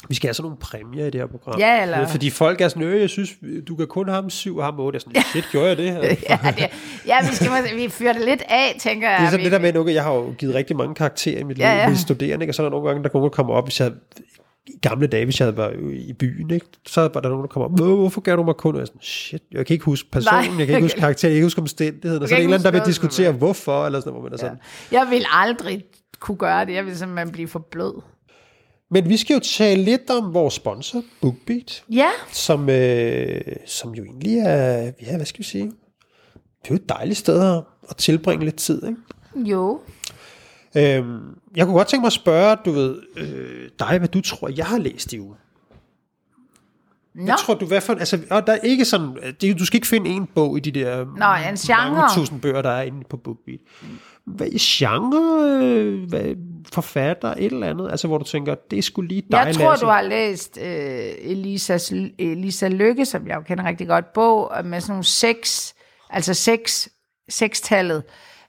Vi skal have sådan nogle præmier i det her program. Ja, eller- Fordi folk er sådan, øh, jeg synes, du kan kun have ham syv og ham otte. Jeg er sådan, shit, gjorde jeg det her? ja, det, ja, vi, skal, måske- vi fyrer det lidt af, tænker jeg. Det er sådan vi, det der med, at jeg har jo givet rigtig mange karakterer i mit liv Ja, ja, ja. med studerende, ikke? og så er der nogle gange, der kommer kommer op, hvis jeg i gamle dage, hvis jeg havde været i byen, ikke? så var der nogen, der kommer op, "Hvor- hvorfor gav du mig kun? Og jeg sådan, shit, jeg kan ikke huske personen, Nej. jeg kan ikke huske karakteren, jeg kan ikke huske omstændigheden, og så er der en eller anden, der vil diskutere, hvorfor, eller sådan noget, hvor man er sådan. Jeg vil aldrig kunne gøre det. Jeg vil simpelthen blive for blød. Men vi skal jo tale lidt om vores sponsor, BookBeat, Ja, som, øh, som jo egentlig er, ja, hvad skal vi sige, det er jo et dejligt sted at tilbringe lidt tid, ikke? jo. Øhm, jeg kunne godt tænke mig at spørge, du ved, øh, dig, hvad du tror, jeg har læst i ugen. Nå, Jeg tror, du i hvert fald, altså, og der er ikke sådan, det, du skal ikke finde en bog i de der Nå, en mange genre. tusind bøger, der er inde på BookBeat. Hvad genre, øh, hvad, forfatter, et eller andet, altså hvor du tænker, det sgu lige dig, jeg tror, Lasse. du har læst øh, Elisas, Elisa Lykke, som jeg jo kender rigtig godt, bog med sådan nogle seks, altså seks, sekstallet,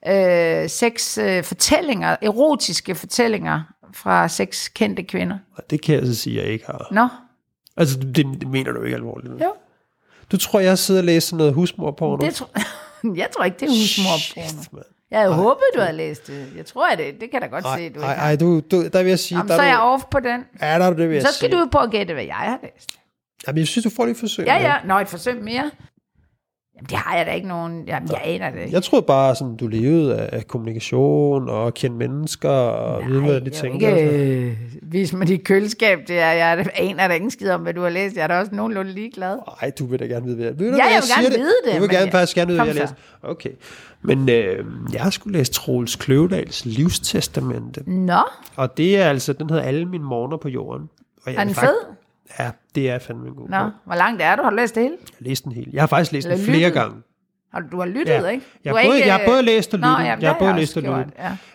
øh, seks øh, fortællinger, erotiske fortællinger fra seks kendte kvinder. Og Det kan jeg så sige, jeg ikke har. Nå, Altså, det, det mener du ikke alvorligt. jo. Du tror, jeg sidder og læser noget husmorporno? Det tror, jeg tror ikke, det er husmorporno. Shit, mand. Jeg havde håbet, du havde læst det. Jeg tror, at det, det kan da godt se, du Ej, ej, du, du, der vil jeg sige, Jamen, der så er jeg off på den. Ja, der er du det, vil jeg Så skal sige. du på at gætte, hvad jeg har læst. Jamen, jeg synes, du får lige et forsøg. Ja, ja. Nå, et forsøg mere. Jamen, det har jeg da ikke nogen... Jamen, jeg aner det ikke. Jeg troede bare, sådan, du levede af kommunikation og at kende mennesker og vide, hvad de jeg vil tænker. noget. ikke vise mig dit køleskab. Det er, jeg aner da ingen skid om, hvad du har læst. Jeg er da også nogenlunde ligeglad. Ej, du vil da gerne vide, hvad, ved du, Ja, hvad jeg vil gerne vide det, Jeg vil men gerne jeg- faktisk gerne vide, hvad jeg læst. Okay. Men øh, jeg har skulle læse Troels Kløvedals livstestamente. Nå, Og det er altså, den hedder Alle mine morgener på jorden. Og jeg er den vil fed? Ja, det er fandme en god Nå, bog. hvor langt er du? Har du læst det hele? Jeg har læst den hele. Jeg har faktisk læst den Eller flere lyttet? gange. Har du, du har lyttet, Ja. ikke? Jeg Du har, er både, ikke, jeg har både læst og Nå, lyttet. jamen, jeg har både jeg læst og lyttet.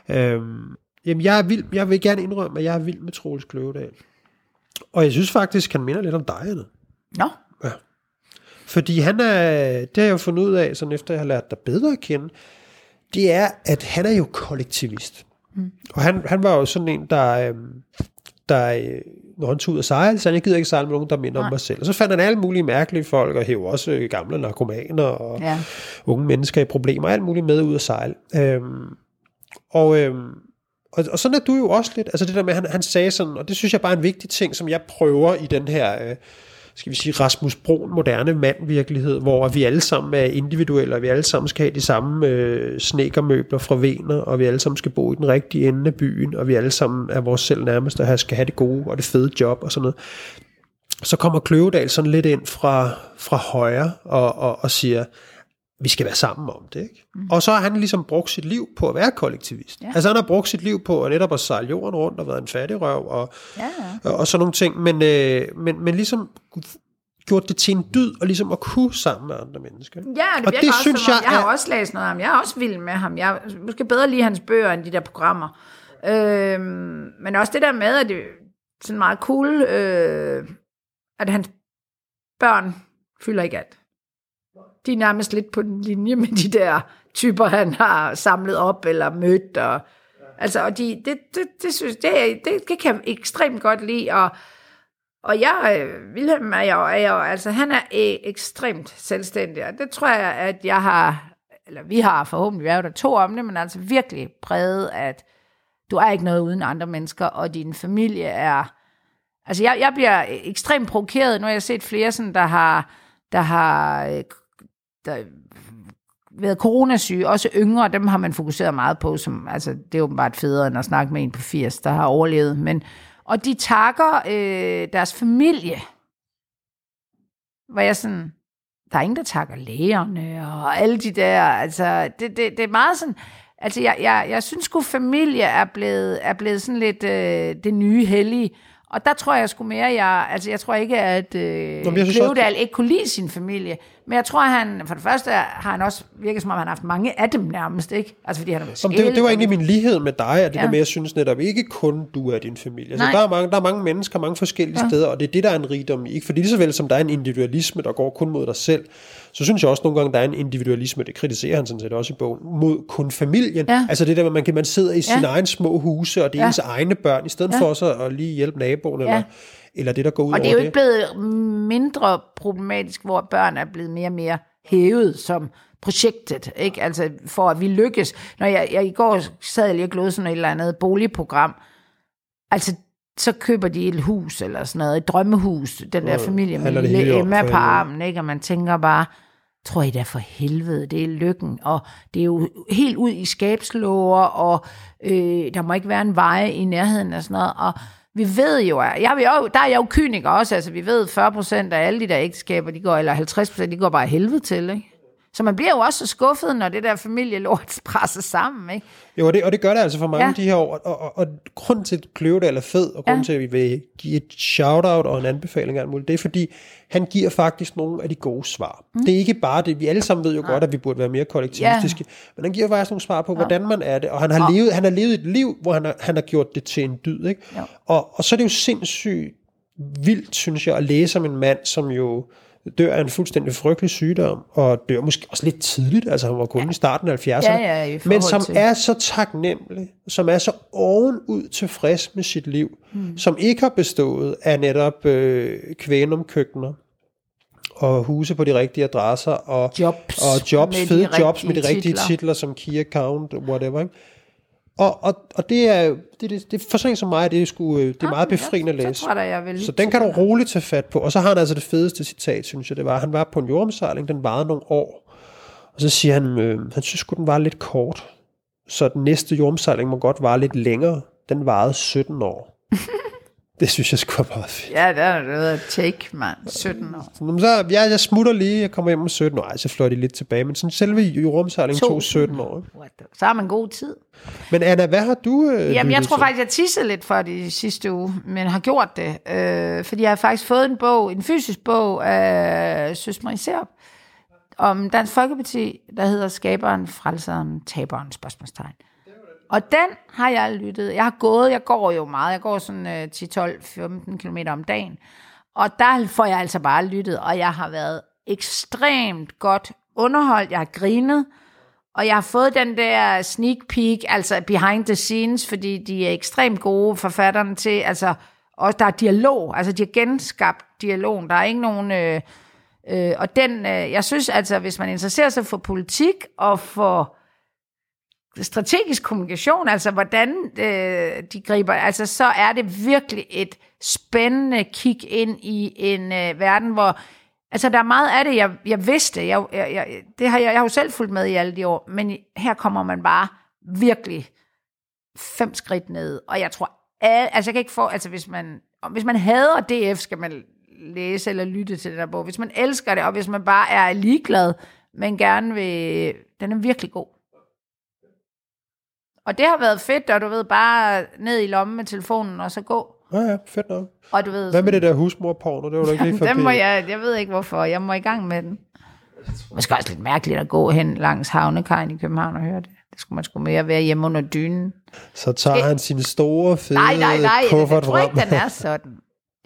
Ja. Øhm, jamen, jeg, er vild, jeg vil gerne indrømme, at jeg er vild med Troels Kløvedal. Og jeg synes faktisk, han minder lidt om dig, Anne. Nå, Fordi han er, det har jeg jo fundet ud af, sådan efter jeg har lært dig bedre at kende, det er, at han er jo kollektivist. Mm. Og han, han var jo sådan en, der, øhm, der øh, når han tog ud og sejle, så han, jeg gider ikke sejle med nogen, der minder om mig selv. Og så fandt han alle mulige mærkelige folk, og hæv også øh, gamle narkomaner, og ja. unge mennesker i problemer, alt muligt med ud at sejle. Øhm, og, øhm, og, og sådan er du jo også lidt, altså det der med, han, han sagde sådan, og det synes jeg bare er en vigtig ting, som jeg prøver i den her, øh, skal vi sige, Rasmus Brun moderne mand-virkelighed, hvor vi alle sammen er individuelle, og vi alle sammen skal have de samme øh, snekermøbler fra Vener, og vi alle sammen skal bo i den rigtige ende af byen, og vi alle sammen er vores selv nærmeste, og skal have det gode og det fede job og sådan noget. Så kommer Kløvedal sådan lidt ind fra, fra højre og, og, og siger, vi skal være sammen om det. Ikke? Mm. Og så har han ligesom brugt sit liv på at være kollektivist. Ja. Altså han har brugt sit liv på at netop at sejle jorden rundt og været en fattigrøv og, Ja, og, og sådan nogle ting. Men, øh, men, men ligesom gjort det til en dyd og ligesom at kunne sammen med andre mennesker. Ja, det og det også, synes jeg, jeg har er, også læst noget om. Jeg er også vild med ham. Jeg måske bedre lide hans bøger end de der programmer. Øhm, men også det der med, at det er sådan meget cool, øh, at hans børn fylder ikke alt. De er nærmest lidt på den linje med de der typer, han har samlet op eller mødt. Og, altså, og de, det, det, det, synes, det, det, det kan jeg ekstremt godt lide. Og, og jeg, øh, Wilhelm er jo, er jo, altså han er øh, ekstremt selvstændig, og det tror jeg, at jeg har eller vi har forhåbentlig, vi er jo der to om det, men altså virkelig præget, at du er ikke noget uden andre mennesker, og din familie er... Altså, jeg, jeg bliver ekstremt provokeret, nu har jeg set flere, sådan, der har, der har øh, der, øh, været coronasyge, også yngre, dem har man fokuseret meget på, som, altså, det er åbenbart federe, end at snakke med en på 80, der har overlevet, men, og de takker øh, deres familie, hvor jeg sådan, der er ingen, der takker lægerne, og alle de der, altså, det, det, det er meget sådan, altså, jeg, jeg, jeg synes sgu, familie er blevet, er blevet sådan lidt øh, det nye hellige, og der tror jeg sgu mere, jeg, altså jeg tror ikke, at øh, Kløvedal ikke kunne lide sin familie, men jeg tror, at han, for det første har han også virket som om, han har haft mange af dem nærmest, ikke? Altså fordi han har været det, det var egentlig min lighed med dig, at det ja. der med, jeg synes netop ikke kun du er din familie. Altså, der, er mange, der er mange mennesker, mange forskellige ja. steder, og det er det, der er en rigdom i. Ikke? Fordi lige så vel som der er en individualisme, der går kun mod dig selv, så synes jeg også nogle gange, der er en individualisme, det kritiserer han sådan set også i bogen, mod kun familien. Ja. Altså det der, man, kan, man sidder i ja. egen små huse, og det er ja. ens egne børn, i stedet ja. for også at lige hjælpe naboen, ja. eller eller det, der går ud Og det er jo ikke blevet mindre problematisk, hvor børn er blevet mere og mere hævet som projektet, ikke? Altså for at vi lykkes. Når jeg, jeg i går sad jeg lige og glodede sådan et eller andet boligprogram, altså så køber de et hus eller sådan noget, et drømmehus, den der familie med lille Emma på armen, ikke? Og man tænker bare, tror I da for helvede, det er lykken, og det er jo helt ud i skabslåger, og øh, der må ikke være en vej i nærheden og sådan noget, og vi ved jo, at jeg, jo, der er jeg jo kyniker også, altså vi ved 40% af alle de der ægteskaber, de går, eller 50%, de går bare helvede til, ikke? Så man bliver jo også så skuffet, når det der familielort presser sammen, ikke? Jo, og det, og det gør det altså for mange ja. de her år. Og, og, og grund til, at Kløvedal er fed, og grund ja. til, at vi vil give et shout-out og en anbefaling af muligt, det er fordi, han giver faktisk nogle af de gode svar. Mm. Det er ikke bare det, vi alle sammen ved jo ja. godt, at vi burde være mere kollektivistiske, ja. men han giver faktisk nogle svar på, ja. hvordan man er det, og han har, ja. levet, han har levet et liv, hvor han har, han har gjort det til en dyd, ikke? Ja. Og, og så er det jo sindssygt vildt, synes jeg, at læse om en mand, som jo dør af en fuldstændig frygtelig sygdom, og dør måske også lidt tidligt, altså han var kun ja. i starten af 70'erne, ja, ja, men som til. er så taknemmelig, som er så ovenud tilfreds med sit liv, mm. som ikke har bestået af netop øh, kvænumkøkkener, og huse på de rigtige adresser, og jobs, og jobs fede jobs med de rigtige titler, titler som key account, whatever. Ikke? Og, og, og det er det, det, det for sådan som mig, det er, sgu, øh, det er meget befriende at læse. Så, tror jeg, jeg vil så den kan du roligt tage fat på. Og så har han altså det fedeste citat, synes jeg, det var, han var på en jordomsejling, den varede nogle år. Og så siger han, øh, han synes sgu, den var lidt kort. Så den næste jordomsejling må godt vare lidt længere. Den varede 17 år. Det synes jeg skulle være meget fedt. Ja, det er noget take, mand. 17 år. Så, ja, jeg smutter lige, jeg kommer hjem om 17 år. Ej, så fløj de lidt tilbage. Men sådan selve jordomsejlingen tog 17 år. Så har man god tid. Men Anna, hvad har du... Øh, Jamen, jeg tror faktisk, jeg tissede lidt for det sidste uge, men har gjort det. Øh, fordi jeg har faktisk fået en bog, en fysisk bog af Søs Marie Serp, om Dansk Folkeparti, der hedder Skaberen, Frelseren, Taberen, spørgsmålstegn. Og den har jeg lyttet. Jeg har gået, jeg går jo meget. Jeg går sådan øh, 10, 12, 15 km om dagen. Og der får jeg altså bare lyttet, og jeg har været ekstremt godt underholdt. Jeg har grinet, og jeg har fået den der sneak peek, altså behind the scenes, fordi de er ekstremt gode, forfatterne til, altså, og der er dialog, altså de har genskabt dialogen. Der er ikke nogen... Øh, øh, og den, øh, jeg synes altså, hvis man interesserer sig for politik og for strategisk kommunikation, altså hvordan øh, de griber, altså så er det virkelig et spændende kig ind i en øh, verden, hvor altså der er meget af det, jeg, jeg vidste, jeg, jeg, jeg, det har jeg, jeg har jo selv fulgt med i alle de år, men her kommer man bare virkelig fem skridt ned, og jeg tror, al, altså jeg kan ikke få, altså hvis man, hvis man hader DF, skal man læse eller lytte til den der bog, hvis man elsker det, og hvis man bare er ligeglad, men gerne vil, den er virkelig god. Og det har været fedt, og du ved, bare ned i lommen med telefonen, og så gå. Ja, ja, fedt nok. Og du ved, Hvad med det der husmorporno? Det var du ikke lige for dem må jeg, jeg ved ikke hvorfor, jeg må i gang med den. Måske også lidt mærkeligt at gå hen langs havnekajen i København og høre det. Det skulle man sgu mere være hjemme under dynen. Så tager han sin store, fede nej, nej, nej, kuffert jeg tror ikke, den er sådan.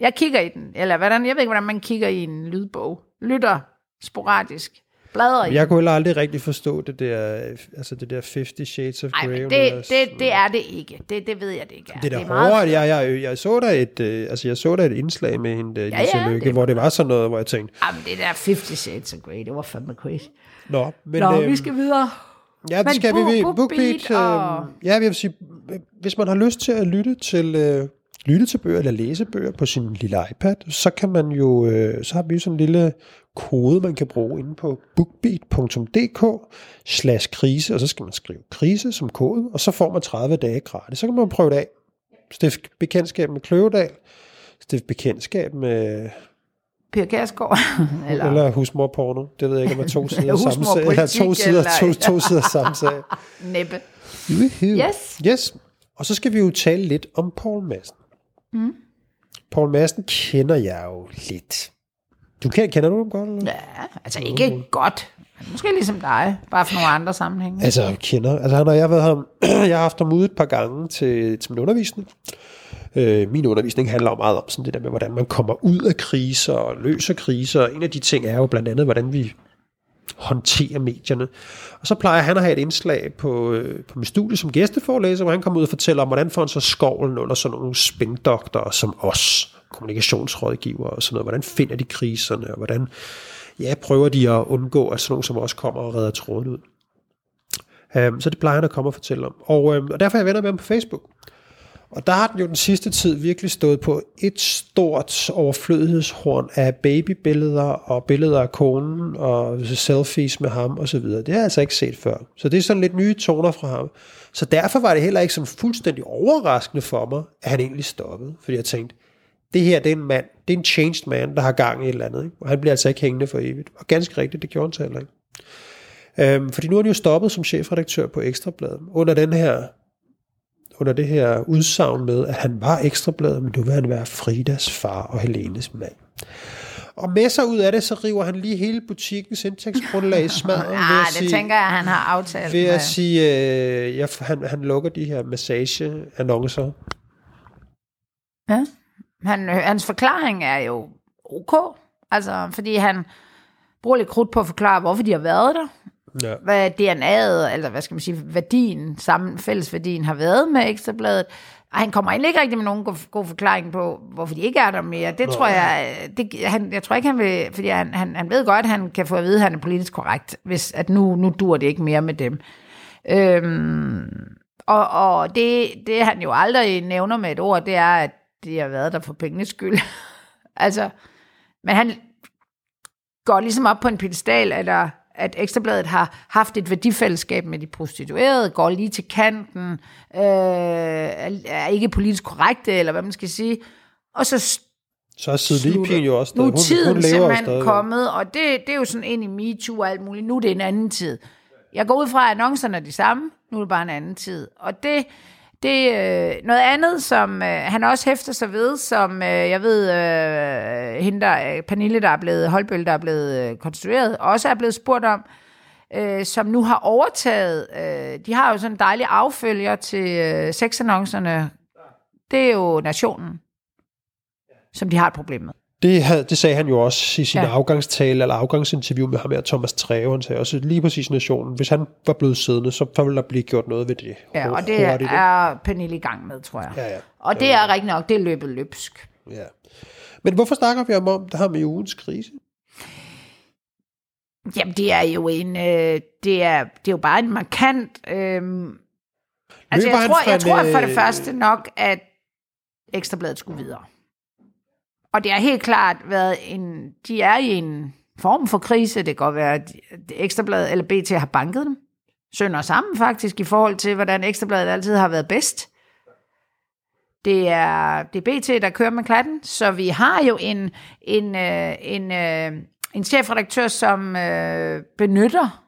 Jeg kigger i den, eller hvordan, jeg ved ikke, hvordan man kigger i en lydbog. Lytter sporadisk. Bladrer i. Jeg kunne heller aldrig rigtig forstå det der, altså det der 50 Shades of Grey. men det, det, det er det ikke. Det, det ved jeg, det ikke er. Det er da hårdt. Jeg, jeg, jeg, så der et, øh, altså jeg så der et indslag med hende, ja, Lise ja, Lykke, det- hvor det var sådan noget, hvor jeg tænkte, Jamen, det der 50 Shades of Grey, det var fandme crazy. nå, men, Nå, øhm, vi skal videre. Ja, det Men skal Book- vi. vi. BookBeat og- øh, ja, jeg vil sige, øh, hvis man har lyst til at lytte til, øh, lytte til bøger eller læse bøger på sin lille iPad, så kan man jo, øh, så har vi jo sådan en lille kode, man kan bruge inde på bookbeat.dk slash krise, og så skal man skrive krise som kode, og så får man 30 dage gratis. Så kan man prøve det af. Stift bekendtskab med Kløvedal, stift bekendtskab med, Per Kærsgaard. eller, eller, husmorporno. Det ved jeg ikke, om er to sider samme sag. Eller to sider, to, eller- to sider samme sag. Næppe. Yes. Yes. Og så skal vi jo tale lidt om Paul Madsen. Mm. Paul Madsen kender jeg jo lidt. Du kender, kender du ham godt? Eller? Ja, altså ikke godt. men Måske ligesom dig, bare for nogle andre sammenhænge. Altså, kender. Altså, han og jeg været ham, jeg har haft ham ude et par gange til, til min undervisning. Øh, min undervisning handler meget om sådan det der med, hvordan man kommer ud af kriser og løser kriser. En af de ting er jo blandt andet, hvordan vi håndtere medierne. Og så plejer han at have et indslag på, øh, på min studie som gæsteforelæser, hvor han kommer ud og fortæller om, hvordan får han så skovlen under sådan nogle spindoktorer som os, kommunikationsrådgivere og sådan noget. Hvordan finder de kriserne, og hvordan ja, prøver de at undgå, at sådan nogle som os kommer og redder tråden ud. Um, så det plejer han at komme og fortælle om. Og, um, og derfor er jeg venner med ham på Facebook. Og der har den jo den sidste tid virkelig stået på et stort overflødighedshorn af babybilleder og billeder af konen og selfies med ham osv. Det har jeg altså ikke set før. Så det er sådan lidt nye toner fra ham. Så derfor var det heller ikke som fuldstændig overraskende for mig, at han egentlig stoppede. Fordi jeg tænkte, det her det er en mand, det er en changed man, der har gang i et eller andet. Ikke? Og han bliver altså ikke hængende for evigt. Og ganske rigtigt, det gjorde han så heller ikke. Øhm, fordi nu er han jo stoppet som chefredaktør på Ekstrabladet under den her under det her udsagn med, at han var ekstrabladet, men nu vil han være Fridas far og Helenes mand. Og med sig ud af det, så river han lige hele butikkens indtægtsgrundlag i smadret. Ah, at det sige- tænker jeg, han har aftalt ved med. at sige, øh, jeg, han, han lukker de her massageannoncer. Ja. Han, øh, hans forklaring er jo ok. Altså, fordi han bruger lidt krudt på at forklare, hvorfor de har været der. Ja. Hvad DNA'et, eller hvad skal man sige, værdien, sammen, fællesværdien har været med Ekstrabladet. Og han kommer egentlig ikke rigtig med nogen god, god forklaring på, hvorfor de ikke er der mere. Det tror jeg, det, han, jeg tror ikke, han vil, fordi han, han, han ved godt, at han kan få at vide, at han er politisk korrekt, hvis at nu, nu dur det ikke mere med dem. Øhm, og og det, det, han jo aldrig nævner med et ord, det er, at de har været der for pengenes skyld. altså, men han går ligesom op på en pedestal, eller at Ekstrabladet har haft et værdifællesskab med de prostituerede, går lige til kanten, øh, er ikke politisk korrekte, eller hvad man skal sige. Og så Så er Sidelinpigen jo også nu er Hun, tiden hun lever jo simpelthen stadig. kommet, og det, det er jo sådan ind i MeToo og alt muligt. Nu er det en anden tid. Jeg går ud fra, at annoncerne er de samme. Nu er det bare en anden tid. Og det, det øh, noget andet, som øh, han også hæfter sig ved, som øh, jeg ved, øh, hende der, øh, Pernille, der er blevet, Holbøl, der er blevet øh, konstrueret, også er blevet spurgt om, øh, som nu har overtaget, øh, de har jo sådan en dejlig affølger til øh, sexannoncerne. Det er jo Nationen, som de har et problem med. Det, havde, det sagde han jo også i sin Ja. ja. afgangstale, eller afgangsinterview med ham her, Thomas Treve. Han sagde også lige præcis nationen. Hvis han var blevet siddende, så ville der blive gjort noget ved det. Ja, og det hurtigt, er Pernille i gang med, tror jeg. Ja, ja. Og det er rigtig nok, det er løbet løbsk. Ja. Men hvorfor snakker vi om, om det her med ugens krise? Jamen, det er jo en, øh, det, er, det er jo bare en markant... Øh, altså, jeg tror, jeg tror for det øh, første nok, at Ekstrabladet skulle videre. Og det har helt klart været en... De er i en form for krise. Det kan godt være, at Ekstrabladet eller BT har banket dem. Sønder sammen faktisk, i forhold til, hvordan Ekstrabladet altid har været bedst. Det er, det er BT, der kører med klatten, så vi har jo en, en, øh, en, en, en chefredaktør, som øh, benytter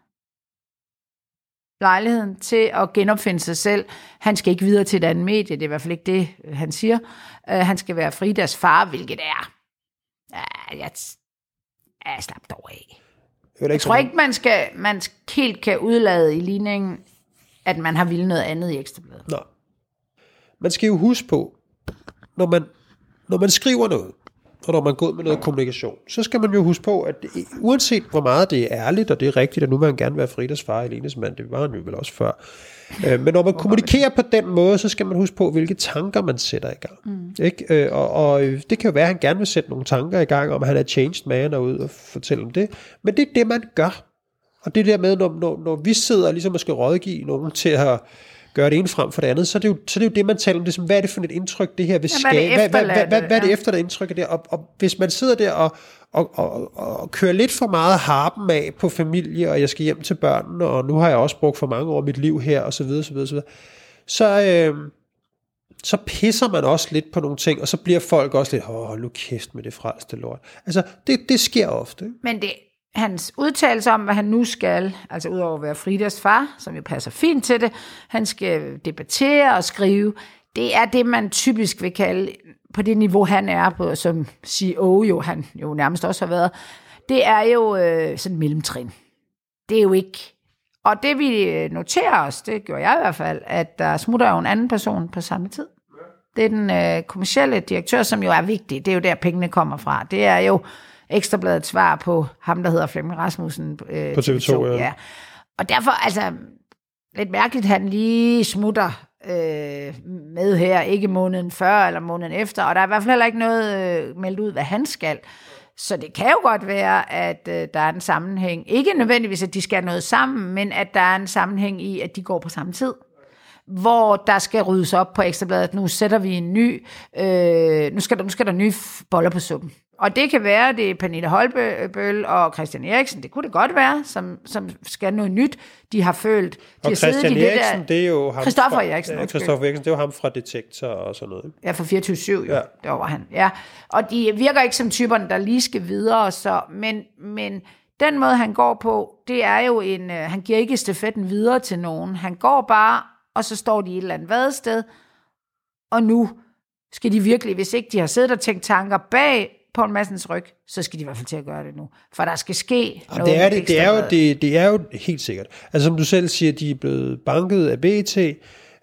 lejligheden til at genopfinde sig selv. Han skal ikke videre til et andet medie, det er i hvert fald ikke det, han siger. Uh, han skal være Fridas far, hvilket er... Uh, jeg, jeg slap dog af. Jeg Jeg tror ikke, man, skal, man helt kan udlade i ligningen, at man har ville noget andet i Ekstrabladet. Nå. Man skal jo huske på, når man, når man skriver noget, og når man går ud med noget kommunikation, så skal man jo huske på, at uanset hvor meget det er ærligt, og det er rigtigt, at nu vil han gerne være Fridas far, Elenes mand, det var han jo vel også før. Øh, men når man kommunikerer på den måde, så skal man huske på, hvilke tanker man sætter i gang. Mm. Ikke? Øh, og, og det kan jo være, at han gerne vil sætte nogle tanker i gang, om han er changed man og ud og fortælle om det. Men det er det, man gør. Og det der med, når, når, når vi sidder ligesom og skal rådgive nogen til at gøre det ene frem for det andet, så er det jo, så er det, jo det, man taler om. Det er sådan, hvad er det for et indtryk, det her vil hvad er skabe? Hvad, hvad, hvad, hvad, hvad er det efter det indtryk af det? Og, og hvis man sidder der og, og, og, og kører lidt for meget harpen af på familie, og jeg skal hjem til børnene, og nu har jeg også brugt for mange år mit liv her, og så videre, så videre, så videre, så, øh, så pisser man også lidt på nogle ting, og så bliver folk også lidt, åh, hold nu kæft med det frelste lort. Altså, det, det sker ofte. Men det, hans udtalelse om, hvad han nu skal, altså udover at være Fridas far, som jo passer fint til det, han skal debattere og skrive, det er det, man typisk vil kalde, på det niveau, han er på, som CEO jo, han jo nærmest også har været, det er jo øh, sådan mellemtrin. Det er jo ikke... Og det vi øh, noterer os, det gjorde jeg i hvert fald, at der smutter jo en anden person på samme tid. Det er den øh, kommercielle direktør, som jo er vigtig. Det er jo der, pengene kommer fra. Det er jo Ekstrabladets svar på ham, der hedder Flemming Rasmussen. Øh, På TV2, ja. ja. Og derfor, altså, lidt mærkeligt, han lige smutter øh, med her, ikke måneden før eller måneden efter, og der er i hvert fald heller ikke noget øh, meldt ud, hvad han skal. Så det kan jo godt være, at øh, der er en sammenhæng. Ikke nødvendigvis, at de skal noget sammen, men at der er en sammenhæng i, at de går på samme tid hvor der skal ryddes op på Ekstrabladet. Nu sætter vi en ny, øh, nu, skal der, nu skal der nye boller på suppen. Og det kan være, det er Pernille Holbøl og Christian Eriksen, det kunne det godt være, som, som skal noget nyt. De har følt, de Og har siddet Christian i det Eriksen, der, det er jo ham Christoffer fra, Eriksen, Ja. Christoffer Eriksen, det er jo ham fra Detektor og sådan noget. Ja, for 24-7 jo. Ja. Ja. Der var han. Ja. Og de virker ikke som typerne, der lige skal videre. Så, men, men den måde, han går på, det er jo en... Øh, han giver ikke stafetten videre til nogen. Han går bare, og så står de i et eller andet vadested. Og nu skal de virkelig, hvis ikke de har siddet og tænkt tanker bag på en massens ryg, så skal de i hvert fald til at gøre det nu. For der skal ske Og noget det er, det, det, er jo, det, det er jo helt sikkert. Altså som du selv siger, de er blevet banket af BT.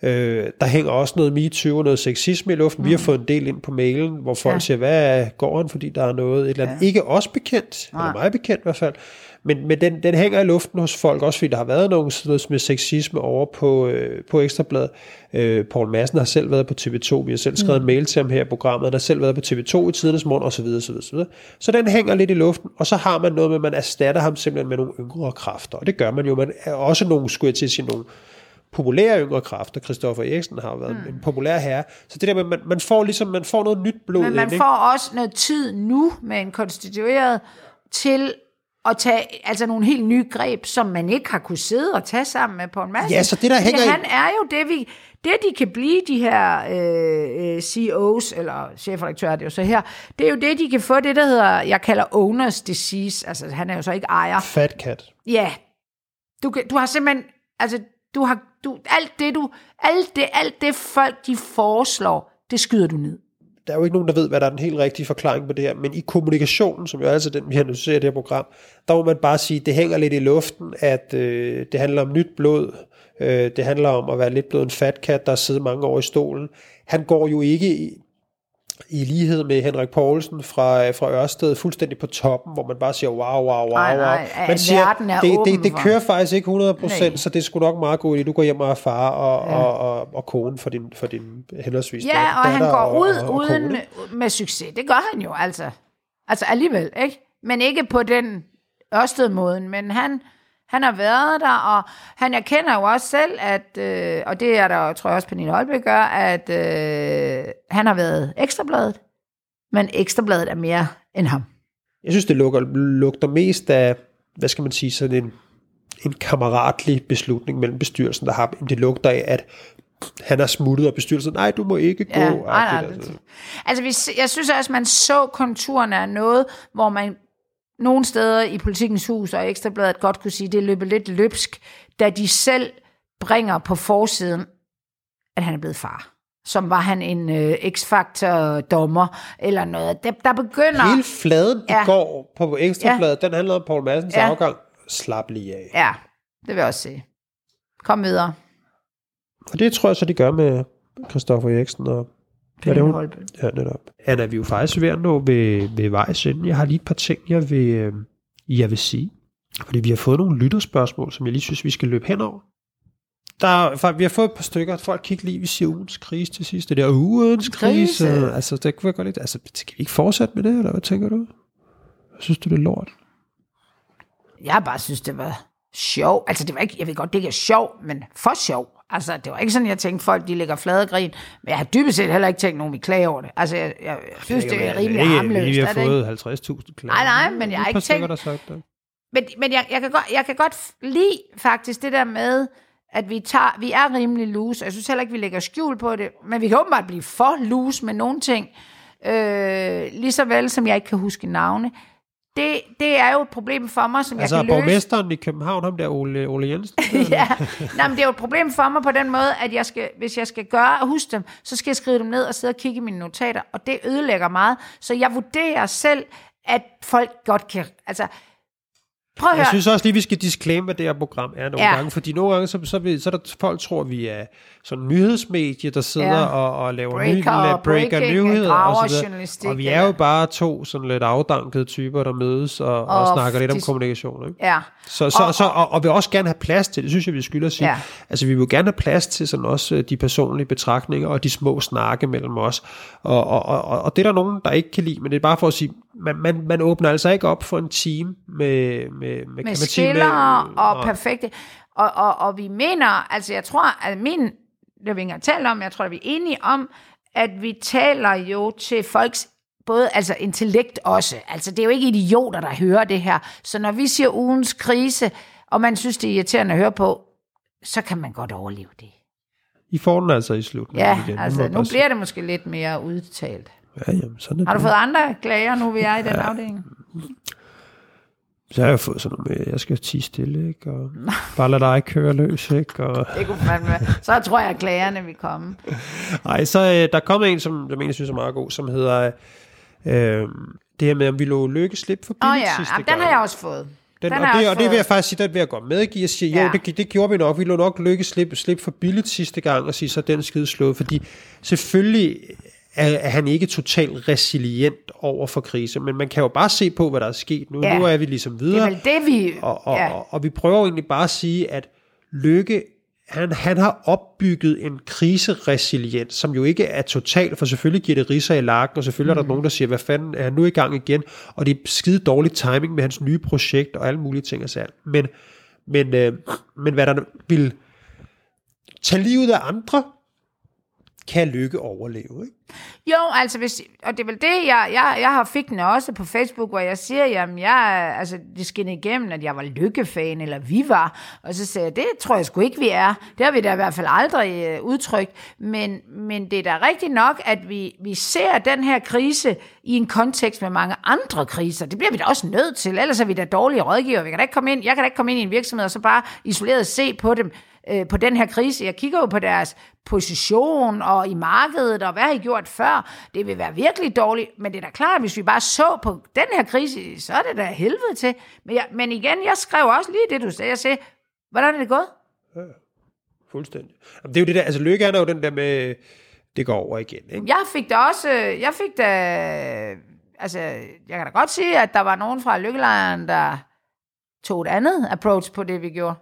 Øh, der hænger også noget MeToo og noget sexisme i luften. Mm. Vi har fået en del ind på mailen, hvor folk. Ja. siger, hvad går han, fordi der er noget, et eller andet. Ja. Ikke os bekendt, Nej. eller mig bekendt i hvert fald. Men, men den, den hænger i luften hos folk, også fordi der har været noget, noget med sexisme over på, øh, på Ekstrabladet. Øh, Paul Madsen har selv været på TV2, vi har selv skrevet mm. en mail til ham her i programmet, han har selv været på TV2 i tidernes morgen, osv. osv., osv. Så den hænger lidt i luften, og så har man noget med, at man erstatter ham simpelthen med nogle yngre kræfter, og det gør man jo. Man er også nogle, skulle jeg til at sige, nogle populære yngre kræfter. Christoffer Eriksen har været mm. en populær herre. Så det der med, man, man får ligesom, man får noget nyt blod Men man ind, ikke? får også noget tid nu med en konstitueret til at tage altså nogle helt nye greb, som man ikke har kunne sidde og tage sammen med på en masse. Ja, så det, der hænger i- Han er jo det, vi... Det, de kan blive, de her øh, øh, CEOs, eller chefredaktører, det er jo så her, det er jo det, de kan få, det der hedder, jeg kalder owner's disease, altså han er jo så ikke ejer. Fat cat. Ja, du, kan, du har simpelthen, altså, du har, du, alt det, du, alt det, alt det folk, de foreslår, det skyder du ned der er jo ikke nogen, der ved, hvad der er den helt rigtige forklaring på det her, men i kommunikationen, som jo er altså den, vi analyserer i det her program, der må man bare sige, det hænger lidt i luften, at øh, det handler om nyt blod, øh, det handler om at være lidt blevet en fat kat, der har siddet mange år i stolen. Han går jo ikke i, lighed med Henrik Poulsen fra, fra Ørsted fuldstændig på toppen, hvor man bare siger, wow, wow, wow, Nej, nej, wow. at Man siger, er det, åben det, det kører faktisk ikke 100%, Nej. så det skulle nok meget godt, at du går hjem og er far og, ja. og, og, og kone for din, for din henholdsvis Ja, og han går og- ud og, og uden kone. med succes. Det gør han jo altså. Altså alligevel, ikke? Men ikke på den Ørsted-måden, men han, han har været der, og han erkender jo også selv, at, øh, og det er der, tror jeg også, Pernille Holbæk gør, at øh, han har været ekstrabladet, men ekstrabladet er mere end ham. Jeg synes, det lugter, lugter mest af, hvad skal man sige, sådan en, en kammeratlig beslutning mellem bestyrelsen og ham. Det lugter af, at han har smuttet, og bestyrelsen, nej, du må ikke gå. Ja, nej, nej, altså. Altså, jeg synes også, man så konturerne af noget, hvor man nogle steder i politikens hus og Ekstrabladet godt kunne sige, det løber lidt løbsk, da de selv bringer på forsiden, at han er blevet far. Som var han en øh, X-Factor-dommer, eller noget. Der, der begynder... Hele fladen Ja. går på Ekstrabladet, den handler om Paul Madsens Ja. afgang. Slap lige af. Ja, det vil jeg også sige. Kom videre. Og det tror jeg så, de gør med Christoffer Eriksen og Det er hun. Holbe. Ja, netop. Anna, vi er jo faktisk ved at nå ved, ved vejs ende. Jeg har lige et par ting, jeg vil, øh, jeg vil sige. Fordi vi har fået nogle lytterspørgsmål, som jeg lige synes, vi skal løbe henover. Der er, fa- vi har fået et par stykker, at folk kigger lige, vi siger ugens krise til sidst. Det der ugens krise. Krise. Altså, det kunne jeg godt lidt. Altså, skal vi ikke fortsætte med det, eller hvad tænker du? Synes du, det er lort? Jeg bare synes, det var sjov. Altså, det var ikke, jeg ved godt, det ikke er sjov, men for sjov. Altså, det var ikke sådan, jeg tænkte, folk de ligger flade grin. Men jeg har dybest set heller ikke tænkt nogen, vi klager over det. Altså, jeg, jeg, synes, det er rimelig ikke, harmløst. Vi har fået 50.000 klager. Nej, nej, men jeg har ikke tænkt- der sagt det. Men, men jeg, jeg, kan godt, jeg kan godt lide faktisk det der med, at vi, tager, vi er rimelig loose. Jeg synes heller ikke, vi lægger skjul på det. Men vi kan åbenbart blive for loose med nogle ting. Øh, lige så vel som jeg ikke kan huske navne. Det, det er jo et problem for mig, som Altså, jeg kan løse. borgmesteren i København, ham der Ole, Ole Jensen. ja, Nej, men det er jo et problem for mig på den måde, at jeg skal, hvis jeg skal gøre og huske dem, så skal jeg skrive dem ned og sidde og kigge i mine notater, og det ødelægger meget. Så jeg vurderer selv, at folk godt kan... Altså, prøv at Jeg høre. synes også lige, vi skal disclaim, hvad det her program er nogle Ja. gange, fordi nogle gange, så, så, vil, så er der folk tror, vi er sådan en nyhedsmedie, der sidder Ja. og, og laver Breaker ny, breaker breaking, nyheder og så videre. graverjournalistik, Og vi er jo bare to sådan lidt afdankede typer, der mødes og, og, og snakker lidt om kommunikation. Ikke? Ja. Så, så, Og- så, og, og vil også gerne have plads til, det synes jeg, vi skylder at sige. Ja. Altså, vi vil gerne have plads til sådan også øh, de personlige betragtninger og de små snakke mellem os. Og, og, og, og, og det er der nogen, der ikke kan lide, men det er bare for at sige, man, man, man åbner altså ikke op for en team med, med, med, kan med man sige, skillere med- og perfekte. Og, og, og vi mener, altså jeg tror, at min, det har vi ikke talt om, jeg tror, at vi er enige om, at vi taler jo til folks både altså intellekt også. Altså det er jo ikke idioter, der hører det her. Så når vi siger ugens krise, og man synes, det er irriterende at høre på, så kan man godt overleve det. I får den altså i slutningen. Ja, igen. Altså nu bliver det måske lidt mere udtalt. Ja, jamen, sådan er Har du det. fået andre klager, nu vi er i den afdeling? Så har jeg fået sådan noget med, at jeg skal tige stille, ikke? Og bare lade dig køre løs, ikke? Og, Det kunne fandme. Så tror jeg, at klagerne vil komme. ej, så øh, der kom en, som jeg mener, synes er meget god, som hedder øh, det her med, om vi lå lykke slip for Åh oh, ja, sidste Jamen, gang. den har jeg også fået. Den, Den og, det, og det vil jeg faktisk sige, den vil jeg godt medgive. Jeg siger, jo, Ja. det, det gjorde vi nok. Vi lå nok lykke slip, slip for billigt sidste gang, og sige, så den skide slået. Fordi selvfølgelig er, er han ikke totalt resilient over for krise, men man kan jo bare se på, hvad der er sket nu. Ja. Nu er vi ligesom Det videre. er vel det, vi... Og, og, ja. og, og vi prøver egentlig bare at sige, at Lykke, han, han har opbygget en kriseresiliens, som jo ikke er total, for selvfølgelig giver det riser i lakken, og selvfølgelig mm. er der nogen, der siger, hvad fanden er han nu i gang igen, og det er skide dårlig timing med hans nye projekt, og alle mulige ting og sager. Men, men, øh, men hvad der vil tage livet af andre, kan Lykke overleve, ikke? Jo, altså, hvis, og det er vel det, jeg, jeg, jeg har fik den også på Facebook, hvor jeg siger, jamen, jeg, altså, det skinnede igennem, at jeg var lykkefan, eller vi var, og så sagde jeg, det tror jeg sgu ikke, vi er. Det har vi da i hvert fald aldrig øh, udtrykt, men, men det er da rigtigt nok, at vi, vi ser den her krise i en kontekst med mange andre kriser. Det bliver vi da også nødt til, ellers er vi da dårlige rådgiver. Vi kan da ikke komme ind, jeg kan da ikke komme ind i en virksomhed, og så bare isoleret se på dem, øh, på den her krise. Jeg kigger jo på deres position og i markedet, og hvad har I gjort før? Det vil være virkelig dårligt, men det er da klart, at hvis vi bare så på den her krise, så er det da helvede til. Men, jeg, men igen, jeg skrev også lige det, du sagde. Jeg sagde, hvordan er det gået? Fuldstændig. Jamen, det er jo det der, altså Lykke er jo den der med, det går over igen, ikke? Jeg fik da også, jeg fik da, altså, jeg kan da godt sige, at der var nogen fra lykkelejren, der tog et andet approach på det, vi gjorde.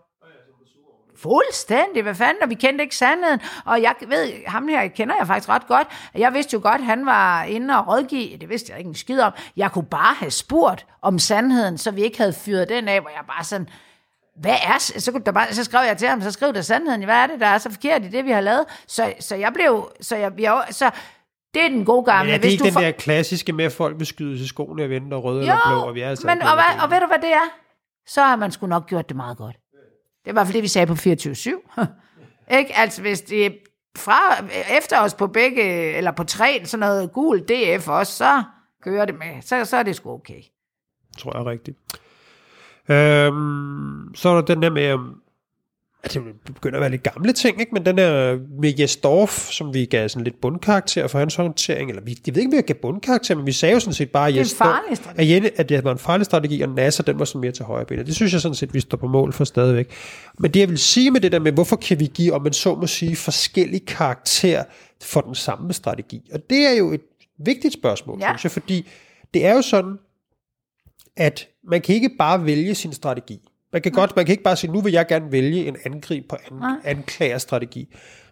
Fuldstændig, hvad fanden, og vi kendte ikke sandheden. Og jeg ved, ham her kender jeg faktisk ret godt. Jeg vidste jo godt, han var inde og rådgive, det vidste jeg ikke en skid om. Jeg kunne bare have spurgt om sandheden, så vi ikke havde fyret den af, hvor jeg bare sådan, hvad er, så, kunne der bare, så skrev jeg til ham, så skrev der sandheden, hvad er det, der er så forkert i det, vi har lavet? Så, så jeg blev, så jeg, jeg, så det er den gode gamle. Er det Hvis ikke den får- der klassiske med, at folk vil skyde til skoene og vente og røde jo, eller blå, og vi er altså men, og, det. og ved du, hvad det er? Så har man sgu nok gjort det meget godt. Det var i hvert fald det, vi sagde på 24-7. ikke? Altså, hvis det er fra, efter os på begge, eller på tre, sådan noget gul DF også, så kører det med. Så, så er det sgu okay. tror jeg er rigtigt. Øhm, så er der den der med, det begynder at være lidt gamle ting, ikke? men den er med Jes Dorf, som vi gav sådan lidt bundkarakter for hans håndtering, eller vi, jeg ved ikke, om vi gav bundkarakter, men vi sagde jo sådan set bare, Det en Jes Dorf- farlig strategi. at, Jenne, at det var en farlig strategi, og NASA, den var sådan mere til højre benet. Det synes jeg sådan set, vi står på mål for stadigvæk. Men det, jeg vil sige med det der med, hvorfor kan vi give, om man så må sige, forskellige karakter for den samme strategi? Og det er jo et vigtigt spørgsmål, Ja. synes jeg, fordi det er jo sådan, at man kan ikke bare vælge sin strategi. Man kan godt, man kan ikke bare sige, nu vil jeg gerne vælge en angreb på an, anklagerstrategi.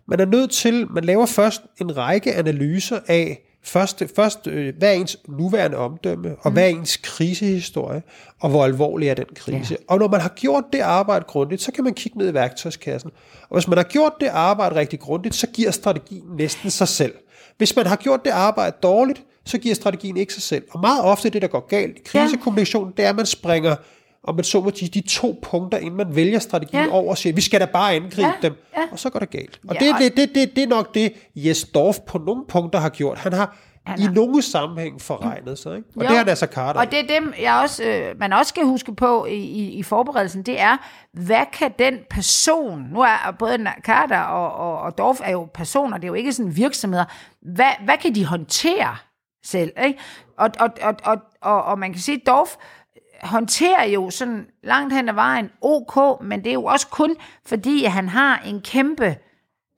Man er nødt til, man laver først en række analyser af, først, først øh, hvad er ens nuværende omdømme, og hvad er ens krisehistorie, og hvor alvorlig er den krise. Ja. Og når man har gjort det arbejde grundigt, så kan man kigge ned i værktøjskassen. Og hvis man har gjort det arbejde rigtig grundigt, så giver strategien næsten sig selv. Hvis man har gjort det arbejde dårligt, så giver strategien ikke sig selv. Og meget ofte det, der går galt i krisekommunikationen, det er, at man springer om man så må sige, de to punkter, inden man vælger strategien Ja. over og siger, vi skal da bare angribe Ja, dem, ja. og så går det galt. Og Ja, det, og- det, det, det, det er nok det, Jes Dorf på nogle punkter har gjort. Han har Han i nogle sammenhæng forregnet sig, ikke? Og Jo. det har Nasser Carter. Og det er dem, jeg også, øh, man også skal huske på i, i, i forberedelsen, det er, hvad kan den person, nu er både Carter og, og, og Dorf er jo personer, det er jo ikke sådan virksomheder, hvad, hvad kan de håndtere selv? Ikke? Og, og, og, og, og, og man kan sige, at Dorf håndterer jo sådan langt hen ad vejen ok, men det er jo også kun fordi, at han har en kæmpe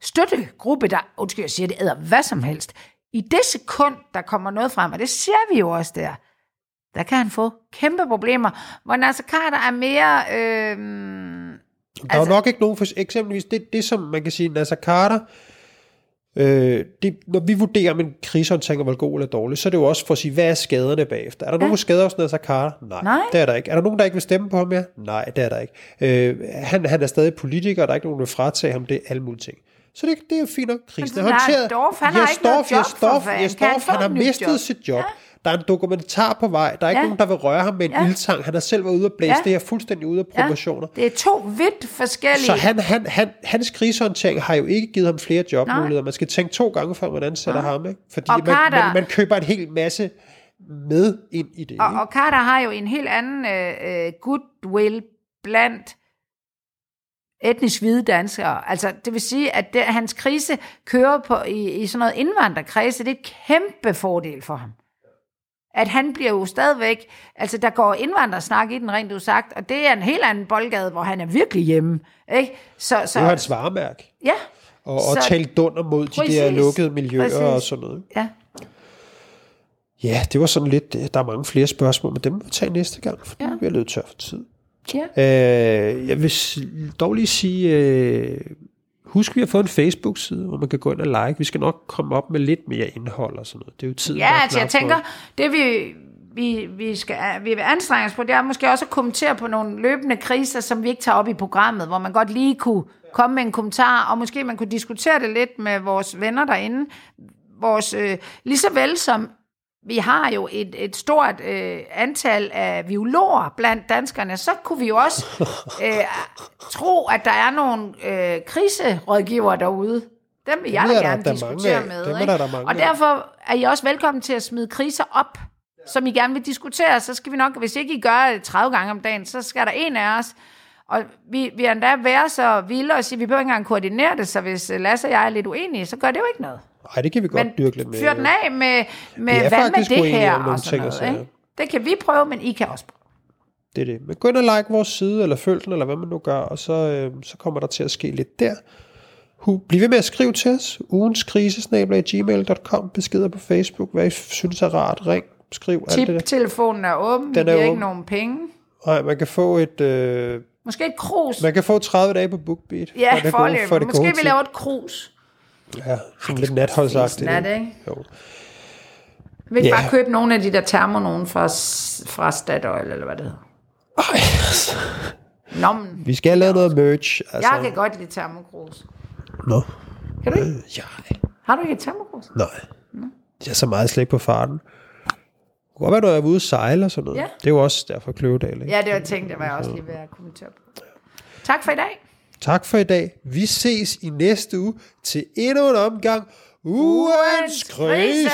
støttegruppe, der, undskyld, jeg siger det, æder hvad som helst. I det sekund, der kommer noget frem, og det ser vi jo også der, der kan han få kæmpe problemer. Hvor Nasser Carter er mere... Øh, Der er Altså- jo nok ikke nogen, for eksempelvis det, det som man kan sige, Nasser Carter, øh, det, når vi vurderer, om en krisehåndtering var god eller dårlig, så er det jo også for at sige, hvad er skaderne bagefter? Er der ja. nogen skader hos Nasser Carter? Nej, Nej. det er der ikke. Er der nogen, der ikke vil stemme på ham mere? Nej, det er der ikke. Øh, han, han er stadig politiker, og der er ikke nogen, der vil fratage ham det, alle mulige ting. Så det, det er jo fint nok. Krisen er håndteret. Dorf, han har ikke noget job for Dorf, fanden. Jes Kan han han har mistet job? sit job. Der er en dokumentar på vej. Der er ikke Ja. nogen, der vil røre ham med en Ja. ildtang. Han har selv været ude og blæse Ja. det her fuldstændig ude af proportioner. det er to vidt forskellige... Så han, han, han, hans krisehåndtering har jo ikke givet ham flere jobmuligheder. Man skal tænke to gange, før man ansætter ham. Ikke? Fordi Og man, Carter- man, man køber en hel masse med ind i det. Og, ikke? og Carter har jo en helt anden øh, øh, goodwill blandt etnisk hvide danskere. Altså, det vil sige, at det, hans krise kører på i, i sådan noget indvandrerkredse. Det er et kæmpe fordel for ham. At han bliver jo stadigvæk... Altså, der går indvandrersnak i den, rent du sagt, og det er en helt anden boldgade, hvor han er virkelig hjemme. Ikke? Så, så, Det er hans varemærke. ja, Og, og Så- tale dunder mod de Præcis. der lukkede miljøer Præcis. og sådan noget. ja. Ja, det var sådan lidt... Der er mange flere spørgsmål, men dem må vi tage næste gang, for ja. Vi er løbet tør for tid. ja. Øh, jeg vil dog lige sige, øh, husk vi har fået en Facebook-side, hvor man kan gå ind og like. Vi skal nok komme op med lidt mere indhold og sådan noget. Det er jo tid. Ja, altså jeg tænker, det vi, vi, vi, skal, vi vil anstrenge os på, det er måske også at kommentere på nogle løbende kriser, som vi ikke tager op i programmet, hvor man godt lige kunne komme med en kommentar, og måske man kunne diskutere det lidt med vores venner derinde. Vores, øh, lige så vel som vi har jo et, et stort øh, antal af biologer blandt danskerne, så kunne vi jo også øh, tro, at der er nogle øh, kriserådgivere derude. Dem vil jeg Dem da der gerne da diskutere mange med. Dem ikke? der da mange og derfor er I også velkommen til at smide kriser op, som I gerne vil diskutere. Så skal vi nok, hvis ikke I gør det 30 gange om dagen, så skal der en af os. Og vi, vi er endda være så vilde og sige, at vi behøver ikke engang koordinere det, så hvis øh, Lasse og jeg er lidt uenige, så gør det jo ikke noget. Nej, det kan vi godt Men dyrke lidt mere. fyr den af med, med hvad med det her og sådan ting og noget. Ikke? Det kan vi prøve, men I kan også prøve. Det er det. Men gå ind og like vores side, eller følg den, eller hvad man nu gør, og så, øh, så kommer der til at ske lidt der. Hu, bliv ved med at skrive til os. Ugens gmail.com Beskeder på Facebook. Hvad I synes er rart. Ring. Skriv alt det der. Tip-telefonen er åben, Den vi er giver ikke åben. nogen penge. Nej, man kan få et... Øh, Måske et krus. man kan få 30 dage på BookBeat. Ja, for det gode- for det Måske vi tip. laver et krus. Ja, sådan lidt natholdsagtigt. Nat, ikke? Jo. Vi kan Ja. bare købe nogle af de der termo nogen fra, fra Statoil, eller hvad det hedder. Ej, altså. Nå, men Vi skal have lavet noget merch. Altså. jeg kan godt lide termokrus. Nå. Kan du ikke? Øh, ja, Har du ikke et termokrus? nej. Jeg er så meget slet ikke på farten. Det kunne godt være, når jeg er ude at sejle og sådan noget. Ja. Det er jo også derfor Kløvedal. Ikke? Ja, det var tænkt, jeg var også lige ved at kommentere på. Tak for i dag. Tak for i dag. Vi ses i næste uge til endnu en omgang Ugens. Krise.